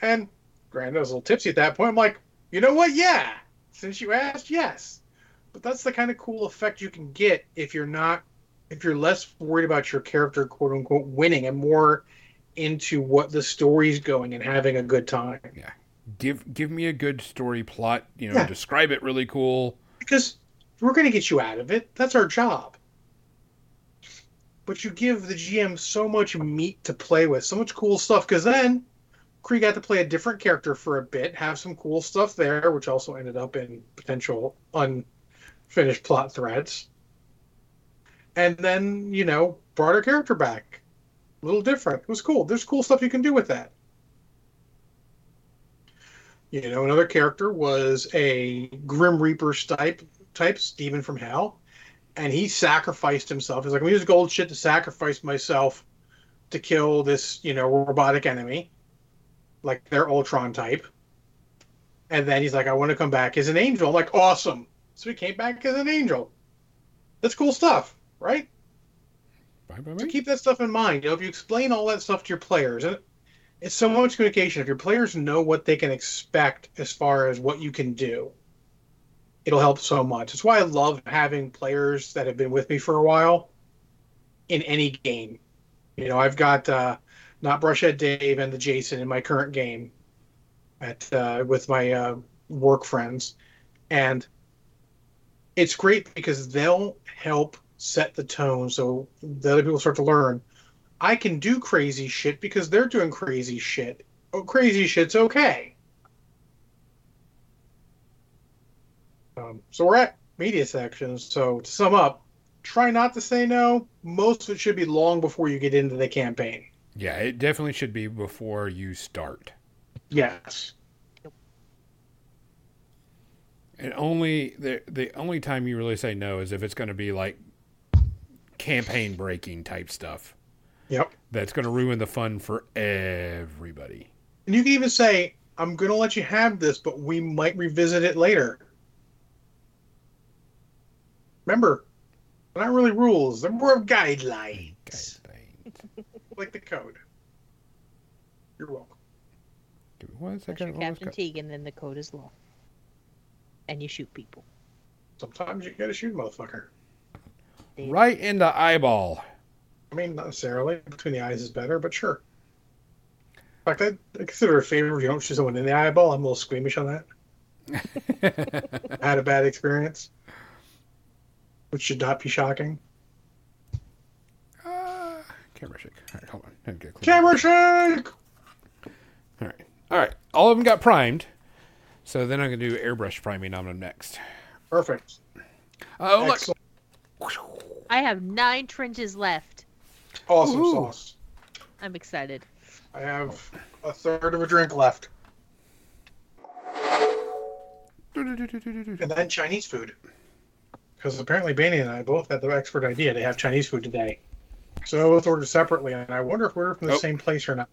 And granted, was a little tipsy at that point. I'm like, you know what? Yeah. Since you asked, yes. But that's the kind of cool effect you can get if you're not, if you're less worried about your character, quote unquote, winning and more into what the story's going and having a good time. Yeah. Give give me a good story plot. You know, Yeah. describe it really cool. Because we're going to get you out of it. That's our job. But you give the GM so much meat to play with, so much cool stuff. Because then Kree got to play a different character for a bit, have some cool stuff there, which also ended up in potential unfinished plot threads. And then, you know, brought her character back. A little different. It was cool. There's cool stuff you can do with that. You know, another character was a Grim Reaper type, type demon from hell, and he sacrificed himself. He's like, I'm use gold chit to sacrifice myself to kill this, you know, robotic enemy, like their Ultron type. And then he's like, I want to come back as an angel. I'm like, awesome. So he came back as an angel. That's cool stuff, right? Bye bye. So keep that stuff in mind. You know, if you explain all that stuff to your players, and it's so much communication. If your players know what they can expect as far as what you can do, it'll help so much. That's why I love having players that have been with me for a while in any game. You know, I've got uh, not Brushhead Dave and the Jason in my current game at uh, with my uh, work friends, and it's great because they'll help set the tone so the other people start to learn. I can do crazy shit because they're doing crazy shit. Oh, crazy shit's okay. Um, so we're at media sections. So to sum up, try not to say no. Most of it should be long before you get into the campaign. Yeah, it definitely should be before you start. Yes. And only the the only time you really say no is if it's going to be like campaign breaking type stuff. Yep. That's going to ruin the fun for everybody. And you can even say, I'm going to let you have this, but we might revisit it later. Remember, they're not really rules, they're more of guidelines, Guidelines. like the code. You're welcome. Give me one That's second. your Almost Captain got- Teague, and then the code is law. And you shoot people. Sometimes you gotta shoot a motherfucker. Right in the eyeball. I mean, not necessarily. Between the eyes is better, but sure. In fact, I, I consider it a favor if you don't shoot someone in the eyeball. I'm a little squeamish on that. I had a bad experience, which should not be shocking. Uh, camera shake. All right, hold on. Get Camera shake! All right. All right. All of them got primed. So then I'm going to do airbrush priming on them next. Perfect. Oh, look. Excellent. I have nine trenches left. Awesome Ooh. sauce. I'm excited. I have a third of a drink left. And then Chinese food. Because apparently Baney and I both had the expert idea to have Chinese food today. So I both ordered separately, and I wonder if we're from the Oh. same place or not.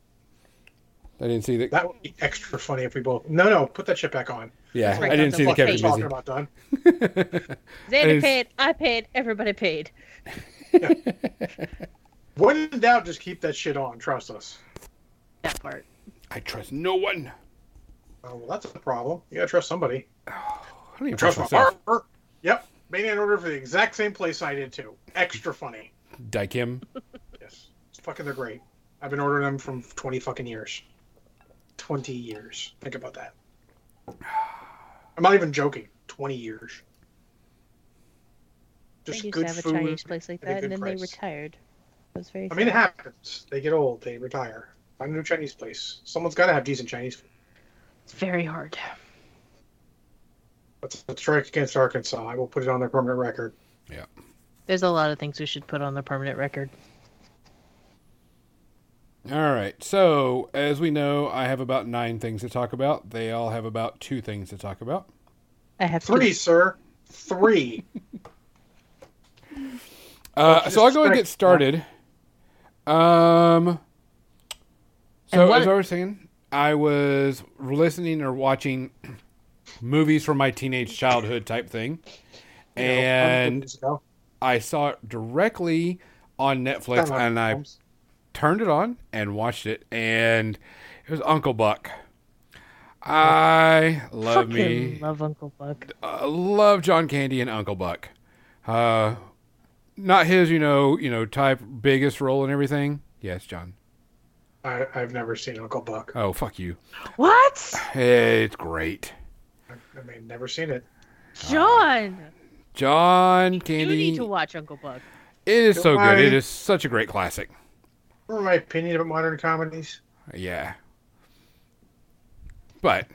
I didn't see that. That would be extra funny if we both. No, no, put that shit back on. Yeah, Right, I didn't that's see the what Captain Captain talking Busy. about done. Xander Is- paid, I paid, everybody paid. When in doubt, just keep that shit on. Trust us. That part. I trust no one. Oh, well, that's a problem. You gotta trust somebody. I don't even Trust trust my myself. barber. Yep. Baney and order for the exact same place I did too. Extra funny. Daikim. Yes. It's fucking they're great. I've been ordering them from 20 fucking years. 20 years. Think about that. I'm not even joking. 20 years. They Just used good to have a food. Chinese place like that, and then they retired. It was very. I mean, it happens. They get old. They retire. Find a new Chinese place. Someone's got to have decent Chinese food. It's very hard. That's a strike against Arkansas. I will put it on their permanent record. Yeah. There's a lot of things we should put on the permanent record. All right. So, as we know, I have about nine things to talk about. They all have about two things to talk about. I have Three, Two. sir. Three. Uh, so I'll go and get started. Um. So And what- as I was saying, I was listening or watching movies from my teenage childhood type thing, You know, and. I saw it directly on Netflix, and I Holmes. Turned it on and watched it, and it was Uncle Buck. I love Fucking me love Uncle Buck. uh, love John Candy and Uncle Buck. Uh, not his, you know, you know, type biggest role and everything. Yes, John. I, I've never seen Uncle Buck. Oh, fuck you. What? It's great. I mean, never seen it. John, John Candy. you Candy. need to watch Uncle Buck. It is so Why? good. It is such a great classic. Remember my opinion about modern comedies? Yeah. But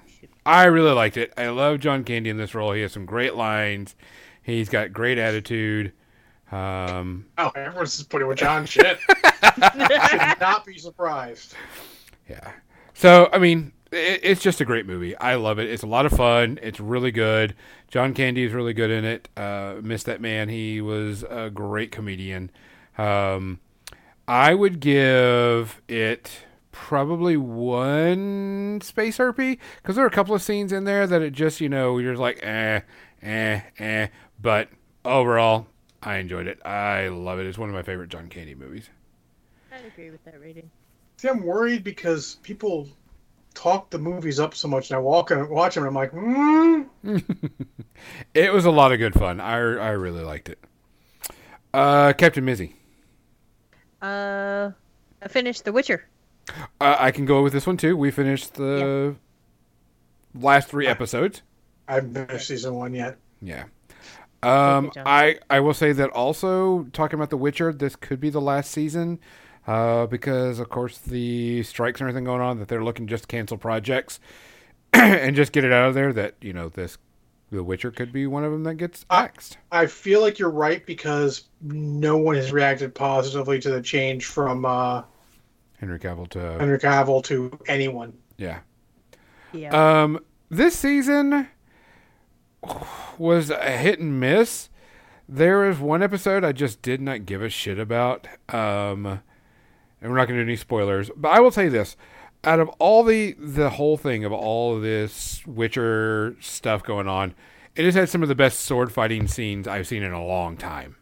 I really liked it. I love John Candy in this role. He has some great lines. He's got great attitude. Um, Oh, everyone's just putting with John shit. Should not be surprised. Yeah. So, I mean, it, it's just a great movie. I love it. It's a lot of fun. It's really good. John Candy is really good in it. Uh, miss that man. He was a great comedian. Um, I would give it probably one space herpy because there are a couple of scenes in there that it just, you know, you're just like, eh, eh, eh. But overall, I enjoyed it. I love it. It's one of my favorite John Candy movies. I'd agree with that rating. See, I'm worried because people talk the movies up so much, and I walk and watch them, and I'm like, hmm. It was a lot of good fun. I I really liked it. Uh, Captain Mizzy. Uh, I finished The Witcher. Uh, I can go with this one too. We finished the last three episodes. I haven't finished season one yet. Yeah. Um. I I will say that also talking about The Witcher, this could be the last season, uh, because of course the strikes and everything going on that they're looking just to cancel projects and just get it out of there. That you know this, The Witcher could be one of them that gets I- axed. I feel like you're right because no one has reacted positively to the change from uh, Henry Cavill to Henry Cavill to anyone. yeah. Yeah. Um, this season was a hit and miss. There is one episode I just did not give a shit about. Um, and we're not going to do any spoilers, but I will say this: out of all the the whole thing of all of this Witcher stuff going on, it has had some of the best sword fighting scenes I've seen in a long time.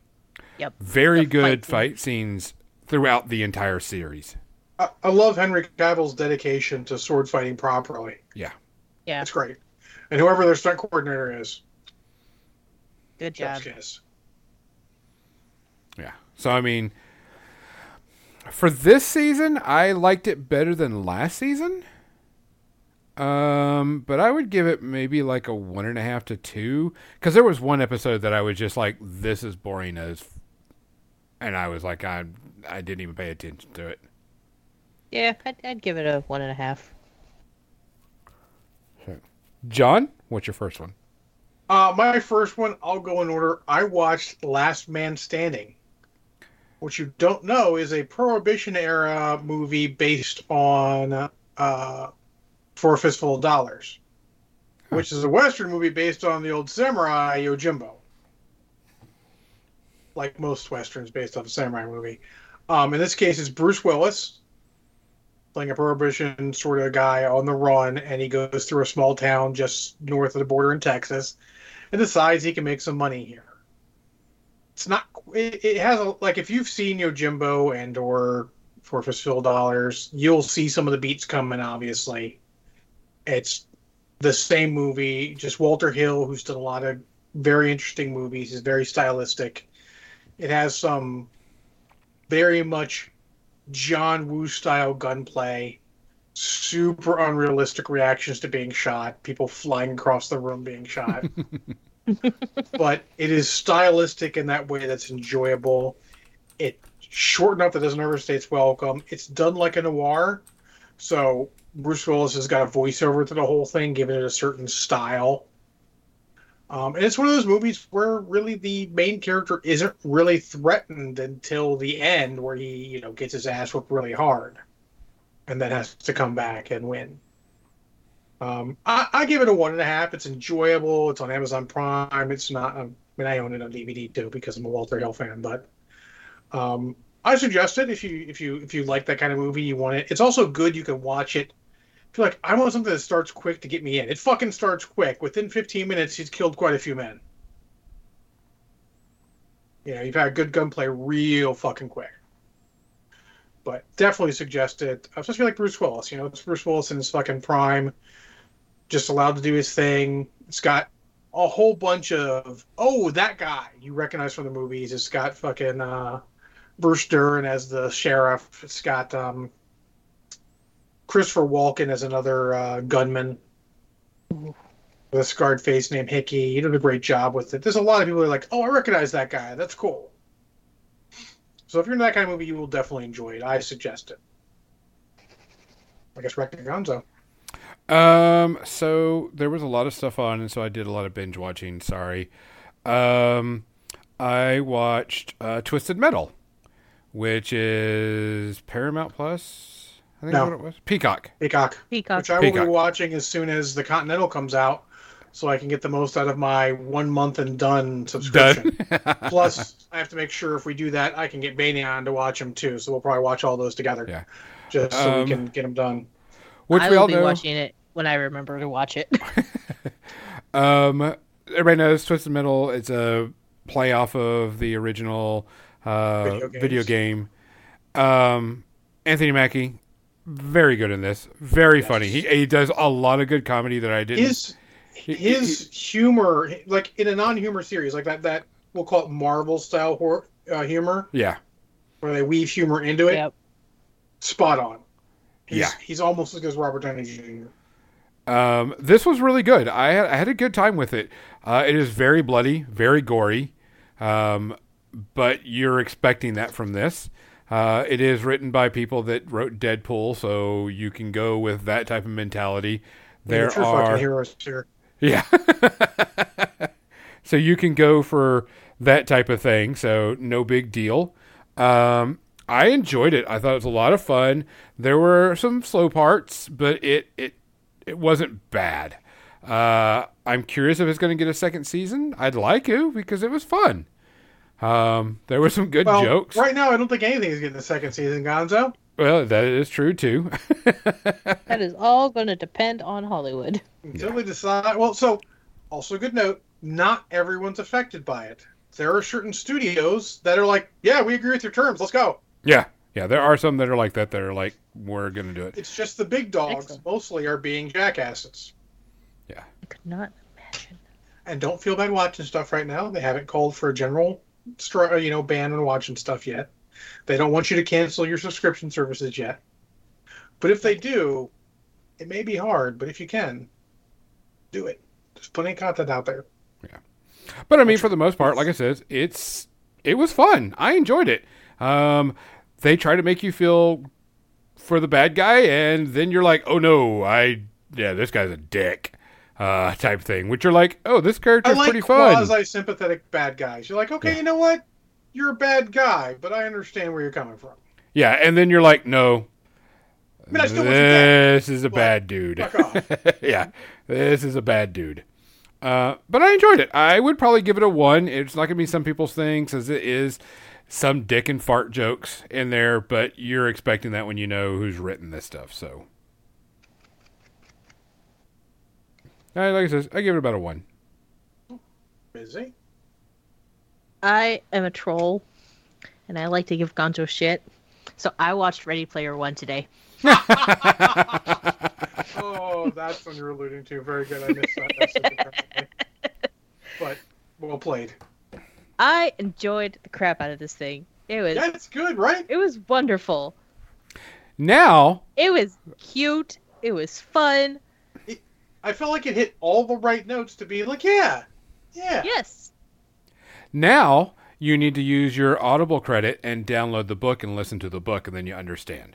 Yep. Very The good fight fight scenes throughout the entire series. I, I love Henry Cavill's dedication to sword fighting properly. Yeah. yeah. It's great. And whoever their stunt coordinator is, Good job. chef's kiss. Yeah. So I mean, for this season, I liked it better than last season. Um, but I would give it maybe like a one and a half to two because there was one episode that I was just like, "This is boring as," and I was like, I I didn't even pay attention to it. Yeah, I'd, I'd give it a one and a half. John, what's your first one? Uh, my first one, I'll go in order. I watched Last Man Standing. What you don't know is a Prohibition era movie based on uh, For a Fistful of Dollars, which is a Western movie based on the old samurai Yojimbo. Like most Westerns based on a samurai movie. Um, in this case, it's Bruce Willis playing a Prohibition sort of guy on the run, and he goes through a small town just north of the border in Texas and decides he can make some money here. It's not. It, it has a like if you've seen Yojimbo and or for Fistful Dollars, you'll see some of the beats coming. Obviously, it's the same movie. Just Walter Hill, who's done a lot of very interesting movies, is very stylistic. It has some very much John Woo style gunplay super unrealistic reactions to being shot, people flying across the room being shot. but it is stylistic in that way that's enjoyable. It's short enough that doesn't overstay its welcome. It's done like a noir, so Bruce Willis has got a voiceover to the whole thing, giving it a certain style. Um, and it's one of those movies where really the main character isn't really threatened until the end, where he, you know, gets his ass whooped really hard and then has to come back and win. Um, I, I give it a one and a half. It's enjoyable. It's on Amazon Prime. It's not. I mean, I own it on DVD too because I'm a Walter Hill fan. But um, I suggest it if you if you if you like that kind of movie. You want it. It's also good. You can watch it. If you're like, I want something that starts quick to get me in. It fucking starts quick. Within 15 minutes, he's killed quite a few men. You know, you've had good gunplay real fucking quick but definitely suggest it. Especially like Bruce Willis. You know, it's Bruce Willis in his fucking prime, just allowed to do his thing. It's got a whole bunch of oh that guy you recognize from the movies. It's got fucking uh, Bruce Dern as the sheriff. It's got um, Christopher Walken as another uh, gunman with a scarred face named Hickey. He did a great job with it. There's a lot of people who are like, oh, I recognize that guy. That's cool. So if you're in that kind of movie, you will definitely enjoy it. I suggest it. I guess Rector Gonzo. Um, so there was a lot of stuff on, and so I did a lot of binge watching. Sorry. Um, I watched uh, Twisted Metal, which is Paramount Plus. I think No. what it was. Peacock. Peacock, Peacock. which I will be watching as soon as the Continental comes out, so I can get the most out of my one month and done subscription. Done. Plus, I have to make sure if we do that, I can get Baney on to watch them too. So we'll probably watch all those together. Yeah. Just so Um, we can get them done. which I we will all be know. watching it when I remember to watch it. Um, everybody knows Twisted Metal. It's a play off of the original uh, Video games. video game. Um, Anthony Mackie, very good in this. Very Yes. funny. He he does a lot of good comedy that I didn't. His his humor, like in a non-humor series, like that that we'll call it Marvel style hor- uh, humor, yeah, where they weave humor into it. yep. Spot on. He's, Yeah. he's almost as good as Robert Downey Jr. Um, this was really good. I had, I had a good time with it. Uh, it is very bloody, very gory, um, but you're expecting that from this. Uh, it is written by people that wrote Deadpool, so you can go with that type of mentality. There true are fucking heroes here. yeah. so you can go for that type of thing. So no big deal. Um, I enjoyed it. I thought it was a lot of fun. There were some slow parts, but it it it wasn't bad. Uh, I'm curious if it's going to get a second season. I'd like to because it was fun. Um, there were some good Well, jokes. right now, I don't think anything is getting a second season, Gonzo. Well, that is true too. That is all going to depend on Hollywood. Until they decide. Well, so also good note: not everyone's affected by it. There are certain studios that are like, "Yeah, we agree with your terms. Let's go." yeah, yeah. There are some that are like that. That are like, we're going to do it. It's just the big dogs Excellent. mostly are being jackasses. Yeah. I could not imagine. And don't feel bad watching stuff right now. They haven't called for a general, you know, ban on watching stuff yet. They don't want you to cancel your subscription services yet. But if they do, it may be hard. But if you can, do it. There's plenty of content out there. Yeah. But I mean, for the most part, like I said, it's it was fun. I enjoyed it. Um, they try to make you feel for the bad guy, and then you're like, oh no, I yeah, this guy's a dick, uh, type thing. Which you're like, oh, this I character's like pretty fun. quasi sympathetic bad guys. You're like, okay, Yeah. you know what? You're a bad guy, but I understand where you're coming from. Yeah, and then you're like, no, I mean, I still want you this is a bad dude. yeah, this is a bad dude. Uh, but I enjoyed it. I would probably give it a one. It's not gonna be some people's thing, as it is some dick and fart jokes in there. But you're expecting that when you know who's written this stuff. So, like I said, I give it about a one. Busy. I am a troll, and I like to give Gonzo shit. So I watched Ready Player One today. Oh, that's what you're alluding to. Very good. I missed that. That's super perfectly. But well played. I enjoyed the crap out of this thing. It was That's good, right? it was wonderful. Now, It was cute. It was fun. I felt like it hit all the right notes to be like, yeah, yeah. Yes. now you need to use your Audible credit and download the book and listen to the book, and then you understand.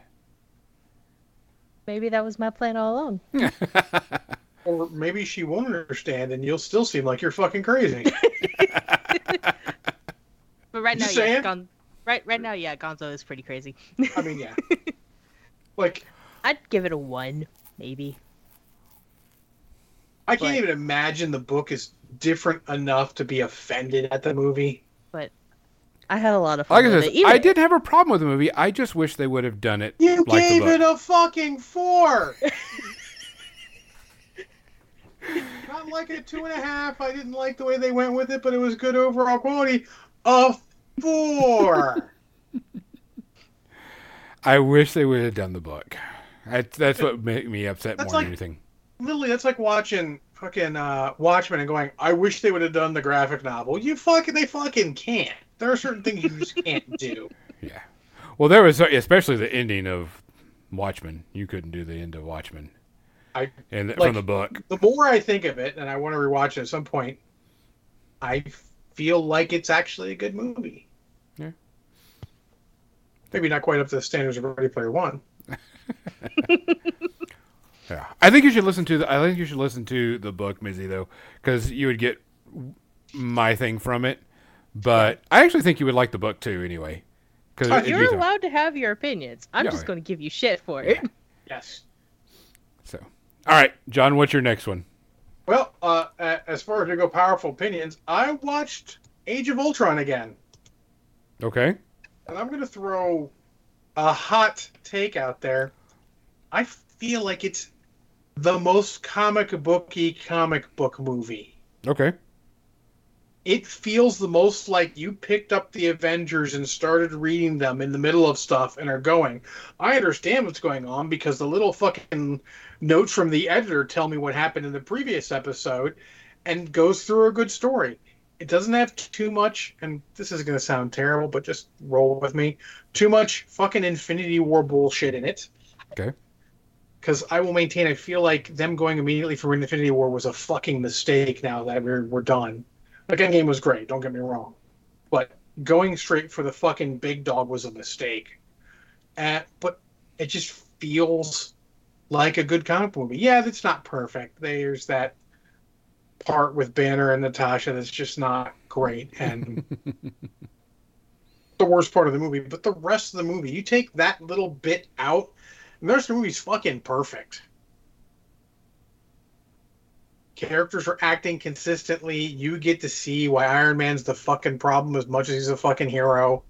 Maybe that was my plan all along. Or maybe she won't understand, and you'll still seem like you're fucking crazy. But right now, yeah. Gon- right right now, yeah, Gonzo is pretty crazy. I mean, yeah. Like, I'd give it a one, maybe. I can't But- even imagine the book is different enough to be offended at the movie. But I had a lot of fun Like I with said, it. Even I didn't have a problem with the movie. I just wish they would have done it You like the gave book. it a fucking four. Not like a two and a half. I didn't like the way they went with it, but it was good overall quality. A four. I wish they would have done the book. That, that's what made me upset That's more like- than anything. Literally, that's like watching fucking uh, Watchmen and going, "I wish they would have done the graphic novel." You fucking, they fucking can't. There are certain things you just can't do. Yeah. Well, there was especially the ending of Watchmen. You couldn't do the end of Watchmen. I- and like- from the book. The more I think of it, and I want to rewatch it at some point, I feel like it's actually a good movie. Yeah. Maybe not quite up to the standards of Ready Player One. Yeah. I think you should listen to the. I think you should listen to the book, Mizzy, though, because you would get my thing from it. But I actually think you would like the book too, anyway. Because Oh, You're allowed to have your opinions. I'm Yeah, just right. going to give you shit for it. Yes. So, all right, John, what's your next one? Well, uh, as far as we go, powerful opinions. I watched Age of Ultron again, Okay. and I'm going to throw a hot take out there. I feel like it's the most comic booky comic book movie. Okay. It feels the most like you picked up the Avengers and started reading them in the middle of stuff and are going. I understand what's going on because the little fucking notes from the editor tell me what happened in the previous episode and goes through a good story. It doesn't have too much, and this is going to sound terrible, but just roll with me. Too much fucking Infinity War bullshit in it. Okay. because I will maintain I feel like them going immediately from Infinity War was a fucking mistake. Now that we're we're done, like Endgame was great. Don't get me wrong, but going straight for the fucking big dog was a mistake. Uh, but it just feels like a good comic movie. Yeah, it's not perfect. There's that part with Banner and Natasha that's just not great and the worst part of the movie. But the rest of the movie, you take that little bit out, and the rest of the movie's fucking perfect. Characters are acting consistently. You get to see why Iron Man's the fucking problem as much as he's a fucking hero.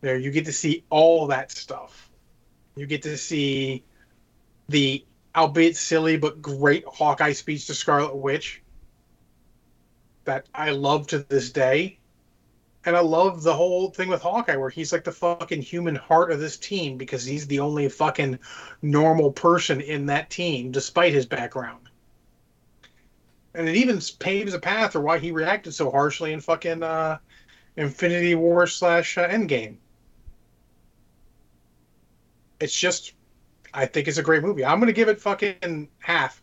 There, you get to see all that stuff. You get to see the albeit silly but great Hawkeye speech to Scarlet Witch that I love to this day. And I love the whole thing with Hawkeye where he's like the fucking human heart of this team because he's the only fucking normal person in that team despite his background. And it even paves a path for why he reacted so harshly in fucking uh, Infinity War slash uh, Endgame. It's just, I think it's a great movie. I'm gonna give it fucking half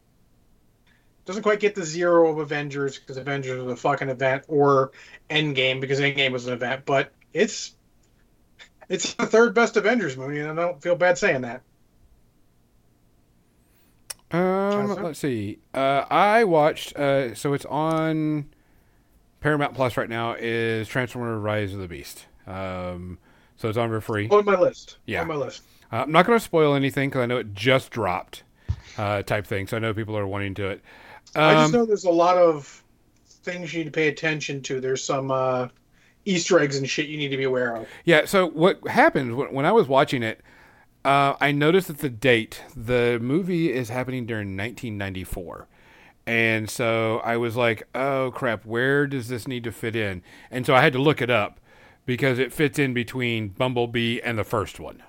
doesn't quite get the zero of Avengers because Avengers was a fucking event, or Endgame because Endgame was an event, but it's it's the third best Avengers movie, and I don't feel bad saying that. Um, let's see. Uh, I watched. Uh, so it's on Paramount Plus right now. Is Transformer: Rise of the Beast. Um, so it's on for free. On my list. Yeah. On my list. Uh, I'm not going to spoil anything because I know it just dropped. Uh, type thing. So I know people are wanting to it. I just Um, know there's a lot of things you need to pay attention to. There's some uh, Easter eggs and shit you need to be aware of. Yeah. So what happened when, when I was watching it? Uh, I noticed that the date, the movie is happening during 1994. And so I was like, oh crap, where does this need to fit in? And so I had to look it up because it fits in between Bumblebee and the first one.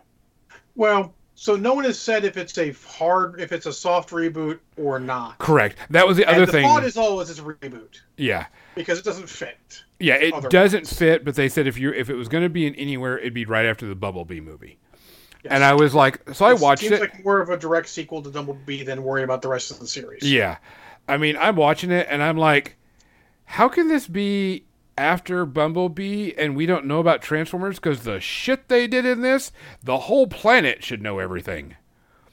Well, so no one has said if it's a hard, if it's a soft reboot or not. Correct. That was the other the thing. thought is always it's a reboot yeah. because it doesn't fit. Yeah, it doesn't fit, but they said if you if it was going to be in anywhere, it'd be right after the Bumblebee movie. Yes. And I was like, so I It watched seems it. Seems like more of a direct sequel to Bumblebee than worry about the rest of the series. Yeah. I mean, I'm watching it and I'm like, how can this be after Bumblebee and we don't know about Transformers? Because the shit they did in this, the whole planet should know everything.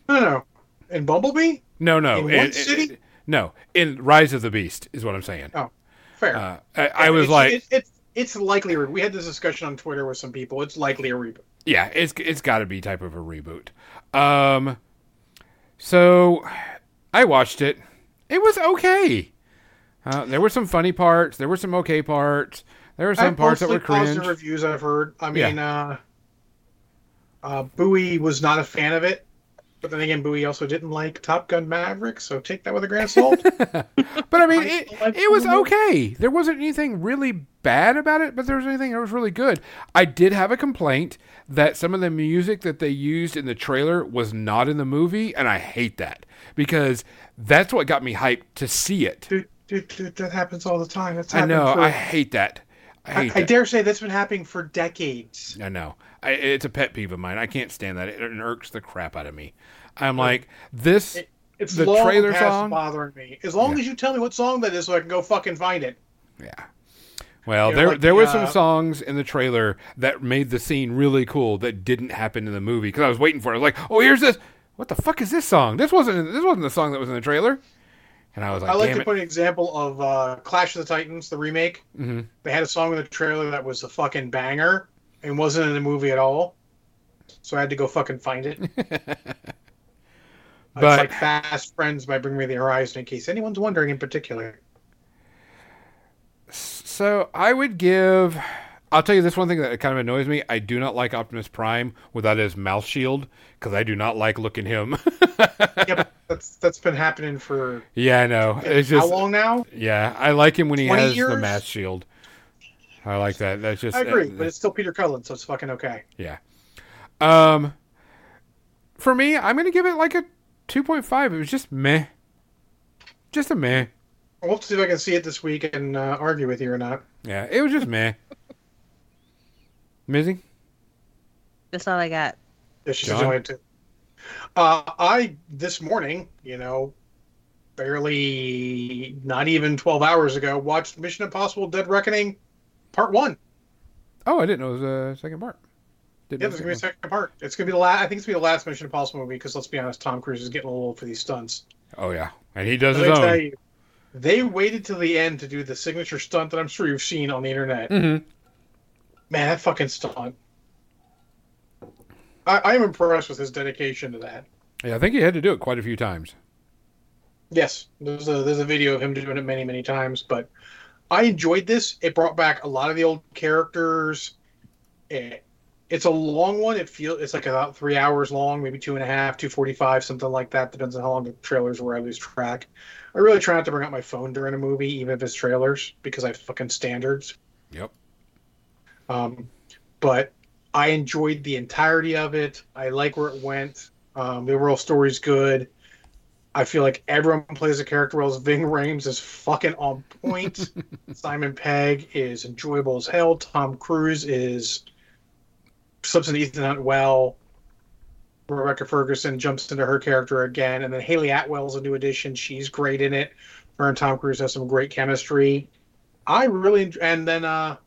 No, no. In Bumblebee? No, no. In one it- it- city? no. In Rise of the Beast is what I'm saying. Oh, fair. Uh, I, I was It's- like, it, it's it's likely. We had this discussion on Twitter with some people. It's likely a reboot. Yeah, it's it's got to be type of a reboot. Um, so I watched it. It was okay. Uh, there were some funny parts. There were some okay parts. There were some I've parts that were mostly positive cringe. reviews I've heard. I Yeah. mean, uh, uh, Bowie was not a fan of it, but then again, Bowie also didn't like Top Gun Maverick, so take that with a grain of salt. But I mean, I it, it was okay. There wasn't anything really bad about it, but there was anything that was really good. I did have a complaint that some of the music that they used in the trailer was not in the movie, and I hate that because that's what got me hyped to see it. dude, dude, dude, that happens all the time. That's I know. For, I hate that. I I, hate I that. dare say that's been happening for decades. I know. I, it's a pet peeve of mine. I can't stand that. It, it irks the crap out of me. I'm like this. It- It's The trailer song? bothering me. As long Yeah. as you tell me what song that is, so I can go fucking find it. Yeah. Well, there like there the, were some uh, songs in the trailer that made the scene really cool that didn't happen in the movie because I was waiting for it. I was like, "Oh, here's this. What the fuck is this song? This wasn't this wasn't the song that was in the trailer." And I was like, I like "Damn to it!" put an example of uh, Clash of the Titans, the remake. hmm They had a song in the trailer that was a fucking banger and wasn't in the movie at all. So I had to go fucking find it. But- it's like Fast Friends by Bring Me the Horizon, in case anyone's wondering in particular. So I would give. I'll tell you this one thing that kind of annoys me. I do not like Optimus Prime without his mouth shield because I do not like looking him. yep, that's that's been happening for yeah, I know. It's just how long now? yeah. I like him when he 20 has the mouth shield. I like that. That's just I agree, uh, but it's still Peter Cullen, so it's fucking okay. Yeah. Um, for me, I'm gonna give it like a 2.5. It was just meh. Just a meh. I'll see if I can see it this week and uh, argue with you or not. Yeah, it was just meh. Mizzy? That's all I got. Yeah, she's John? enjoying it too. Uh, I this morning, you know, barely not even twelve hours ago, watched Mission Impossible: Dead Reckoning, Part One. Oh, I didn't know it was a second part. Didn't Yeah, there's the gonna be a second second part. It's gonna be the last. I think it's gonna be the last Mission Impossible movie because let's be honest, Tom Cruise is getting a little old for these stunts. Oh yeah, and he does Let his me tell own. you, they waited till the end to do the signature stunt that I'm sure you've seen on the internet. hmm Man, that fucking stunt. I, I am impressed with his dedication to that. Yeah, I think he had to do it quite a few times. Yes, there's a there's a video of him doing it many many times, but I enjoyed this. It brought back a lot of the old characters. It, it's a long one. It feels it's like about three hours long, maybe two and a half, two forty five, something like that. Depends on how long the trailers were. I lose track. I really try not to bring out my phone during a movie, even if it's trailers, because I have fucking standards. Yep. Um, but I enjoyed the entirety of it. I like where it went. Um, the overall story's good. I feel like everyone plays a character well. Ving Rhames is fucking on point. Simon Pegg is enjoyable as hell. Tom Cruise is slips into Ethan Hunt well. Rebecca Ferguson jumps into her character again, and then Hayley Atwell's a new addition. She's great in it. Her and Tom Cruise have some great chemistry. I really and then uh,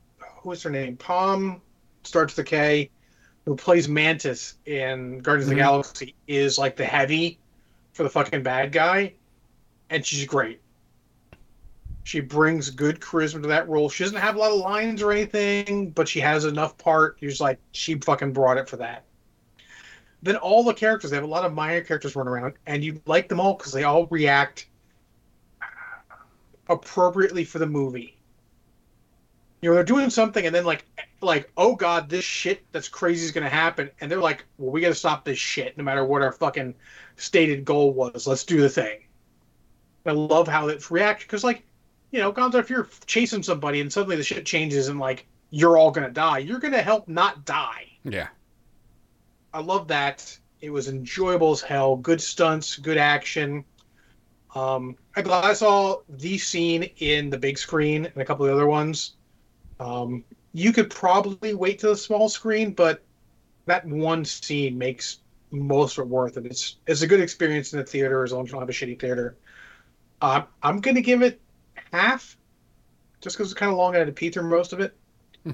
what's her name? Palm starts the K, who plays Mantis in Guardians of Mhm. the Galaxy, is like the heavy for the fucking bad guy, and she's great. She brings good charisma to that role. She doesn't have a lot of lines or anything, but she has enough part. You're just like, she fucking brought it for that. Then all the characters, they have a lot of minor characters running around, and you like them all because they all react appropriately for the movie. You know, they're doing something, and then like, like, oh god, this shit that's crazy is gonna happen, and they're like, well, we gotta stop this shit, no matter what our fucking stated goal was. Let's do the thing. I love how it's react because, like, you know, Gonzo, if you're chasing somebody and suddenly the shit changes and like you're all gonna die, you're gonna help not die. Yeah. I love that. It was enjoyable as hell. Good stunts, good action. Um, I'm glad I saw the scene in the big screen and a couple of the other ones. Um, you could probably wait to the small screen, but that one scene makes most of it worth it. It's it's a good experience in the theater as long as you don't have a shitty theater. Uh, I'm gonna give it half, just because it's kind of long I had to pee through most of it.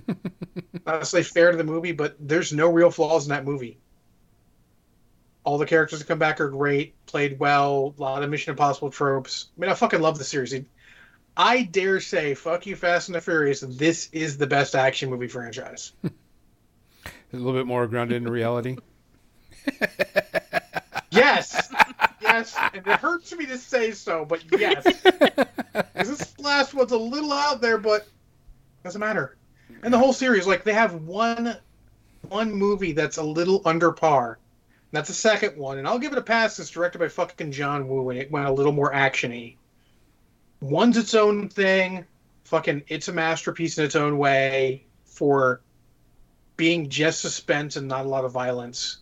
Honestly, fair to the movie, but there's no real flaws in that movie. All the characters that come back are great, played well, a lot of Mission Impossible tropes. I mean, I fucking love the series. I dare say, fuck you, Fast and the Furious, this is the best action movie franchise. A little bit more grounded in reality. Yes, yes, and it hurts me to say so, but yes, this last one's a little out there, but doesn't matter. And the whole series, like they have one one movie that's a little under par. That's the second one, and I'll give it a pass. It's directed by fucking John Woo, and it went a little more actiony. One's its own thing. Fucking, it's a masterpiece in its own way for being just suspense and not a lot of violence.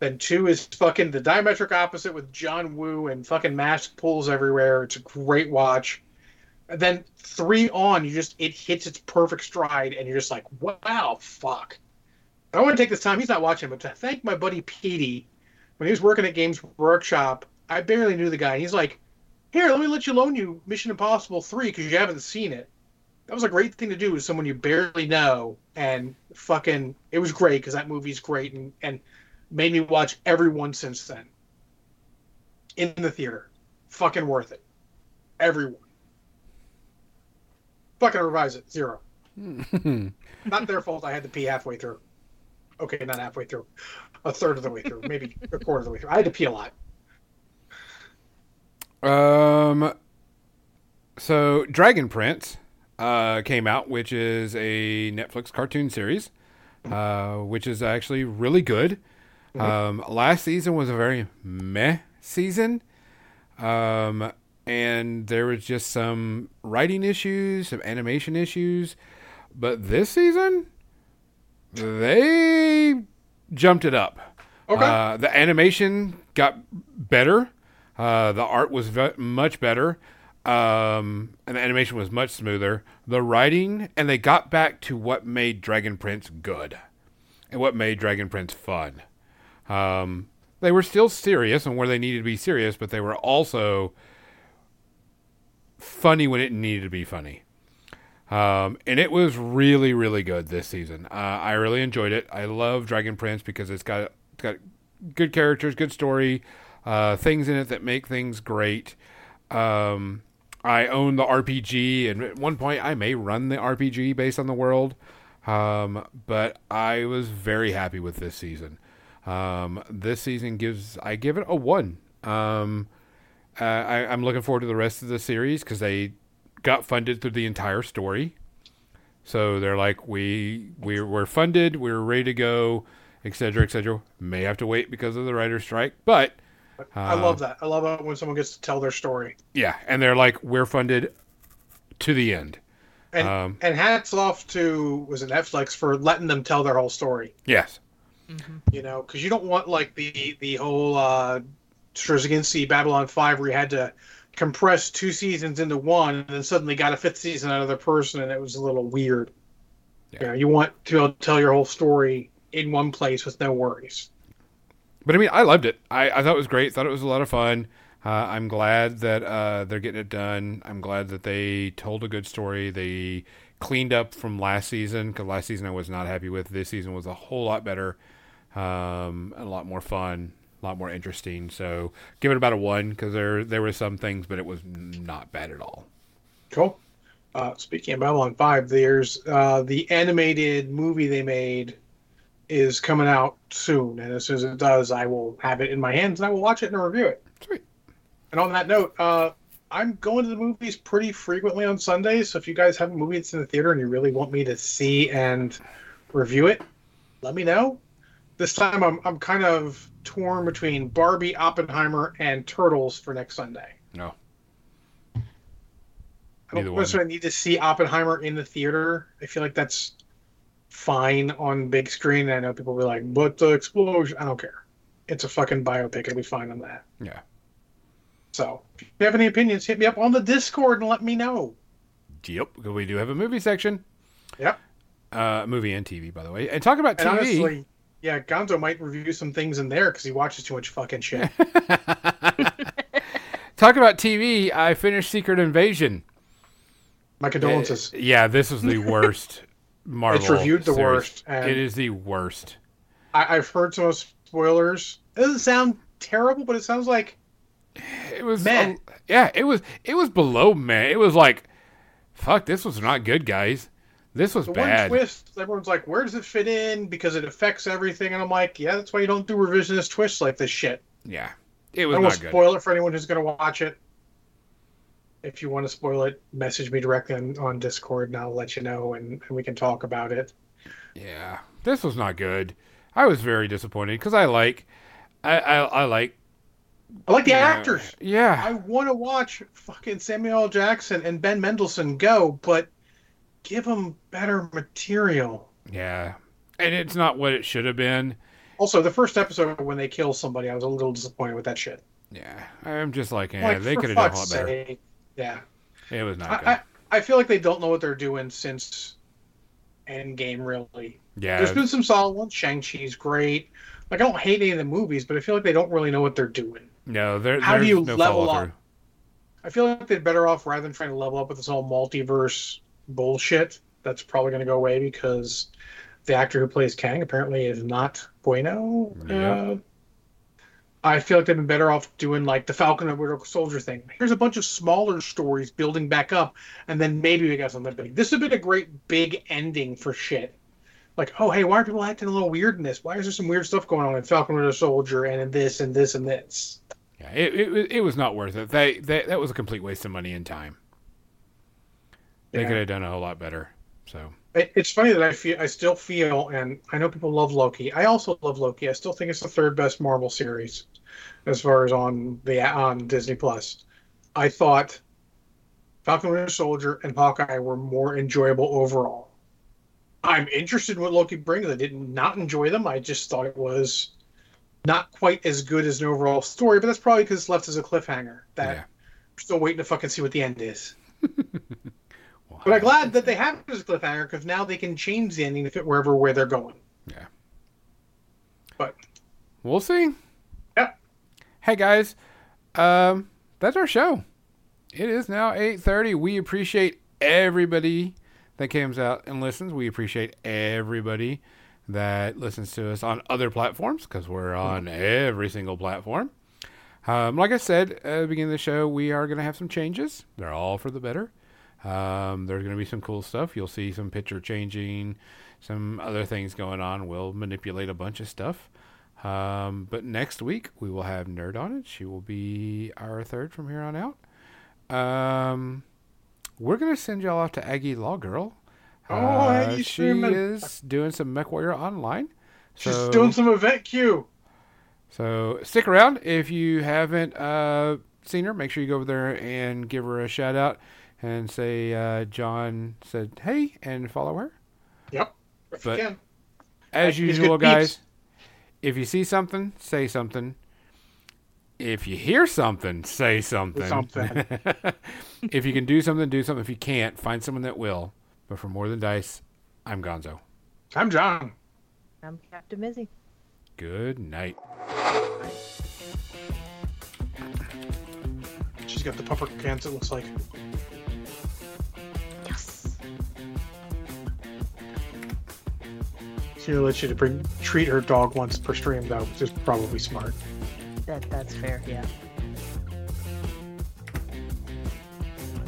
Then two is fucking the diametric opposite with John Woo and fucking mask pulls everywhere. It's a great watch. And then three on, you just it hits its perfect stride, and you're just like, wow, fuck. I want to take this time. He's not watching, but to thank my buddy Petey when he was working at Games Workshop. I barely knew the guy. He's like, "Here, let me let you loan you Mission Impossible three because you haven't seen it." That was a great thing to do with someone you barely know, and fucking, it was great because that movie's great and and made me watch everyone since then. In the theater, fucking worth it. Everyone. Fucking revise it zero. Not their fault. I had to pee halfway through. Okay, not halfway through. A third of the way through, maybe a quarter of the way through. I had to pee a lot. Um, so Dragon Prince uh, came out, which is a Netflix cartoon series, uh, which is actually really good. Um, last season was a very meh season, um, and there was just some writing issues, some animation issues, but this season they jumped it up. Okay. Uh, the animation got better. Uh, the art was ve- much better. Um, and the animation was much smoother. The writing, and they got back to what made Dragon Prince good and what made Dragon Prince fun. Um, They were still serious and where they needed to be serious, but they were also funny when it needed to be funny. Um, and it was really, really good this season. Uh, I really enjoyed it. I love Dragon Prince because it's got it's got good characters, good story, uh, things in it that make things great. Um, I own the RPG, and at one point I may run the RPG based on the world. Um, but I was very happy with this season. Um, this season gives I give it a one. Um, uh, I, I'm looking forward to the rest of the series because they got funded through the entire story. So they're like, we we we're funded, we're ready to go, etc. etc. May have to wait because of the writer's strike, but I love that. I love it when someone gets to tell their story. yeah, and they're like, we're funded to the end. And Um, and hats off to was it Netflix for letting them tell their whole story. Yes, You know, because you don't want like the the whole uh, Straczynski Babylon Five where you had to compress two seasons into one, and then suddenly got a fifth season out of the person, and it was a little weird. Yeah. You know, you want to be able to tell your whole story in one place with no worries. but I mean, I loved it. I, I thought it was great. Thought it was a lot of fun. Uh, I'm glad that uh, they're getting it done. I'm glad that they told a good story. They cleaned up from last season because last season I was not happy with. This season was a whole lot better, um, a lot more fun, lot more interesting. So give it about a one because there there were some things, but it was not bad at all. Cool. Uh, speaking of Babylon 5, there's uh, the animated movie they made is coming out soon. And as soon as it does, I will have it in my hands and I will watch it and review it. Sweet. And on that note, uh, I'm going to the movies pretty frequently on Sundays. So if you guys have a movie that's in the theater and you really want me to see and review it, let me know. This time I'm, I'm kind of torn between Barbie, Oppenheimer, and Turtles for next Sunday. No, I don't one. necessarily need to see Oppenheimer in the theater. I feel like that's fine on big screen. I know people will be like, but the explosion. I don't care. It's a fucking biopic. I'll be fine on that. yeah. So if you have any opinions, hit me up on the Discord and let me know. Yep. we do have a movie section. Yep. Uh, movie and TV, by the way. And talk about And TV. honestly, yeah, Gonzo might review some things in there because he watches too much fucking shit. talk about TV. I finished Secret Invasion. My condolences. Eh, yeah, this was the worst Marvel. It's reviewed the series. worst, It is the worst. I, I've heard some spoilers. It doesn't sound terrible, but it sounds like It was Meh. yeah, it was it was below man. It was like, fuck, this was not good, guys. This was The bad. one twist, everyone's like, where does it fit in? Because it affects everything. And I'm like, yeah, that's why you don't do revisionist twists like this shit. Yeah, it was don't not to good. spoil it for anyone who's going to watch it. If you want to spoil it, message me directly on, on Discord and I'll let you know and, and we can talk about it. Yeah, this was not good. I was very disappointed because I like, I, I I like I like the actors. Yeah, I want to watch fucking Samuel L. Jackson and Ben Mendelsohn go, but give them better material. yeah, and it's not what it should have been. Also, the first episode when they kill somebody, I was a little disappointed with that shit. Yeah, I'm just like, yeah, like, they could have done a lot better. sake. Yeah. It was not I, good. I, I feel like they don't know what they're doing since Endgame, really. yeah, There's been some solid ones. Shang-Chi's great. Like, I don't hate any of the movies, but I feel like they don't really know what they're doing. no, there, How do you no level up? I feel like they're better off rather than trying to level up with this whole multiverse bullshit. That's probably going to go away because the actor who plays Kang apparently is not bueno. Yeah. Uh, I feel like they've been better off doing like the Falcon and Winter Soldier thing. Here's a bunch of smaller stories building back up, and then maybe we got something big. This would have been a great big ending for shit. Like, oh hey, why are people acting a little weird in this? Why is there some weird stuff going on in Falcon and Winter Soldier and in this and this and this? Yeah, it, it was- it was not worth it. They, they that was a complete waste of money and time. They Yeah. could have done a whole lot better. So it's funny that I feel I still feel, and I know people love Loki. I also love Loki. I still think it's the third best Marvel series, as far as on the on Disney Plus. I thought Falcon Winter Soldier and Hawkeye were more enjoyable overall. I'm interested in what Loki brings. I did not enjoy them. I just thought it was not quite as good as an overall story, but that's probably because it's left as a cliffhanger. That Yeah. we're still waiting to fucking see what the end is. But I'm glad that they have it as a cliffhanger because now they can change the ending to fit wherever where they're going. Yeah. But We'll see. yeah, Hey guys, um, that's our show. It is now 8:30. We appreciate everybody that comes out and listens. We appreciate everybody that listens to us on other platforms because we're on every single platform. Um, like I said at the beginning of the show, we are going to have some changes. They're all for the better. Um, there's going to be some cool stuff. You'll see some picture changing, some other things going on. We'll manipulate a bunch of stuff. Um, but next week we will have Nerd on it. She will be our third from here on out. Um, we're gonna send y'all off to Aggie Law Girl. Oh, Uh, Aggie she is doing some MechWarrior Online. She's So- doing some event queue. So stick around if you haven't uh, seen her. Make sure you go over there and give her a shout out and say uh, John said hey and follow her. Yep. If But- can. As He's usual, good peeps. guys. If you see something, say something. If you hear something, say something. Something. if you can do something, do something. If you can't, find someone that will. But for more than dice, I'm Gonzo. I'm John. I'm Captain Mizzy. Good night. She's got the puffer pants, it looks like. She let you to bring treat her dog once per stream though, which is probably smart. That that's fair. Yeah.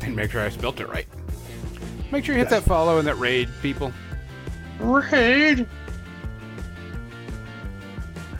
And make sure I spelt it right. Make sure you hit that follow and that raid, people. Raid!